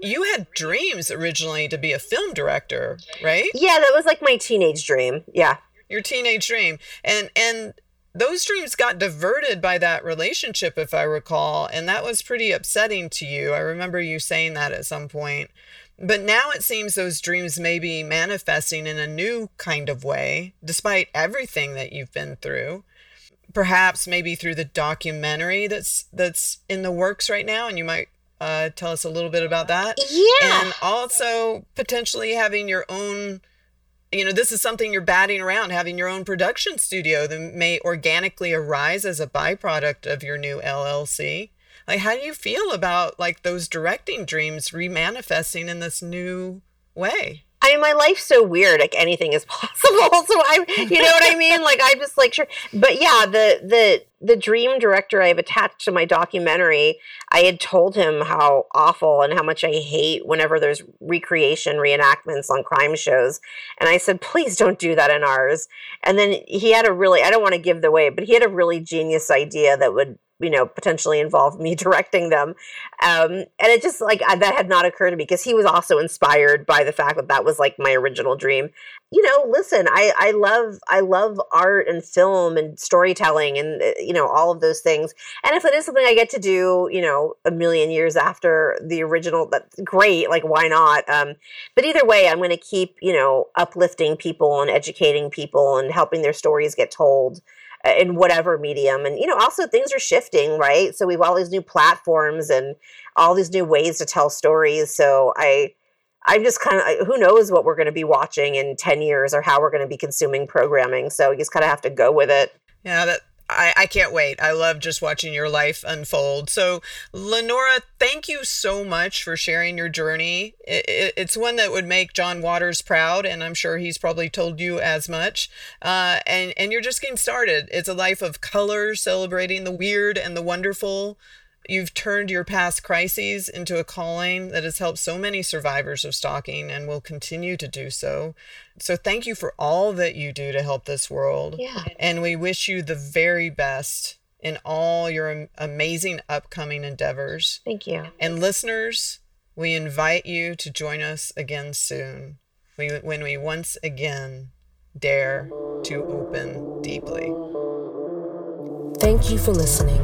You had dreams originally to be a film director, right? Yeah, that was like my teenage dream. Yeah. Your teenage dream. And and those dreams got diverted by that relationship if I recall, and that was pretty upsetting to you. I remember you saying that at some point. But now it seems those dreams may be manifesting in a new kind of way, despite everything that you've been through. Perhaps maybe through the documentary that's that's in the works right now, and you might uh, tell us a little bit about that. Yeah. And also potentially having your own, you know, this is something you're batting around, having your own production studio that may organically arise as a byproduct of your new LLC. Like, how do you feel about like those directing dreams remanifesting in this new way? I mean, my life's so weird. Like anything is [laughs] possible. So I, you know what I mean? Like I'm just like sure. But yeah, the the the dream director I've attached to my documentary, I had told him how awful and how much I hate whenever there's recreation reenactments on crime shows. And I said, please don't do that in ours. And then he had a really, I don't want to give the way, but he had a really genius idea that would you know potentially involve me [laughs] directing them. Um, and it just like that had not occurred to me because he was also inspired by the fact that that was like my original dream. You know listen i i love i love art and film and storytelling and uh, you know all of those things. And if it is something i get to do you know a million years after the original that's great like why not? Um, but either way i'm going to keep you know uplifting people and educating people and helping their stories get told in whatever medium. And, you know, also things are shifting, right? So we've all these new platforms and all these new ways to tell stories. So I, I'm just kind of, who knows what we're going to be watching in 10 years or how we're going to be consuming programming. So you just kind of have to go with it. Yeah, that I, I can't wait. I love just watching your life unfold. So, Lenora, thank you so much for sharing your journey. It, it, it's one that would make John Waters proud, and I'm sure he's probably told you as much. Uh, and, and you're just getting started. It's a life of color, celebrating the weird and the wonderful, You've turned your past crises into a calling that has helped so many survivors of stalking and will continue to do so. So, thank you for all that you do to help this world. Yeah. And we wish you the very best in all your amazing upcoming endeavors. Thank you. And listeners, we invite you to join us again soon we, when we once again dare to open deeply. Thank you for listening.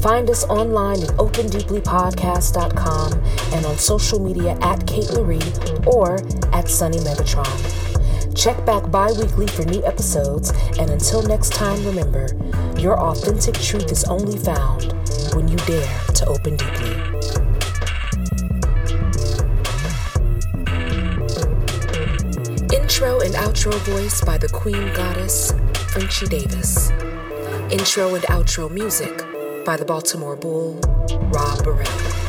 Find us online at opendeeplypodcast.com and on social media at Kate Loree or at Sunny Megatron. Check back bi weekly for new episodes, and until next time, remember your authentic truth is only found when you dare to open deeply. Intro and outro voice by the Queen Goddess, Frenchie Davis. Intro and outro music by the Baltimore Bull, Rob Burrell.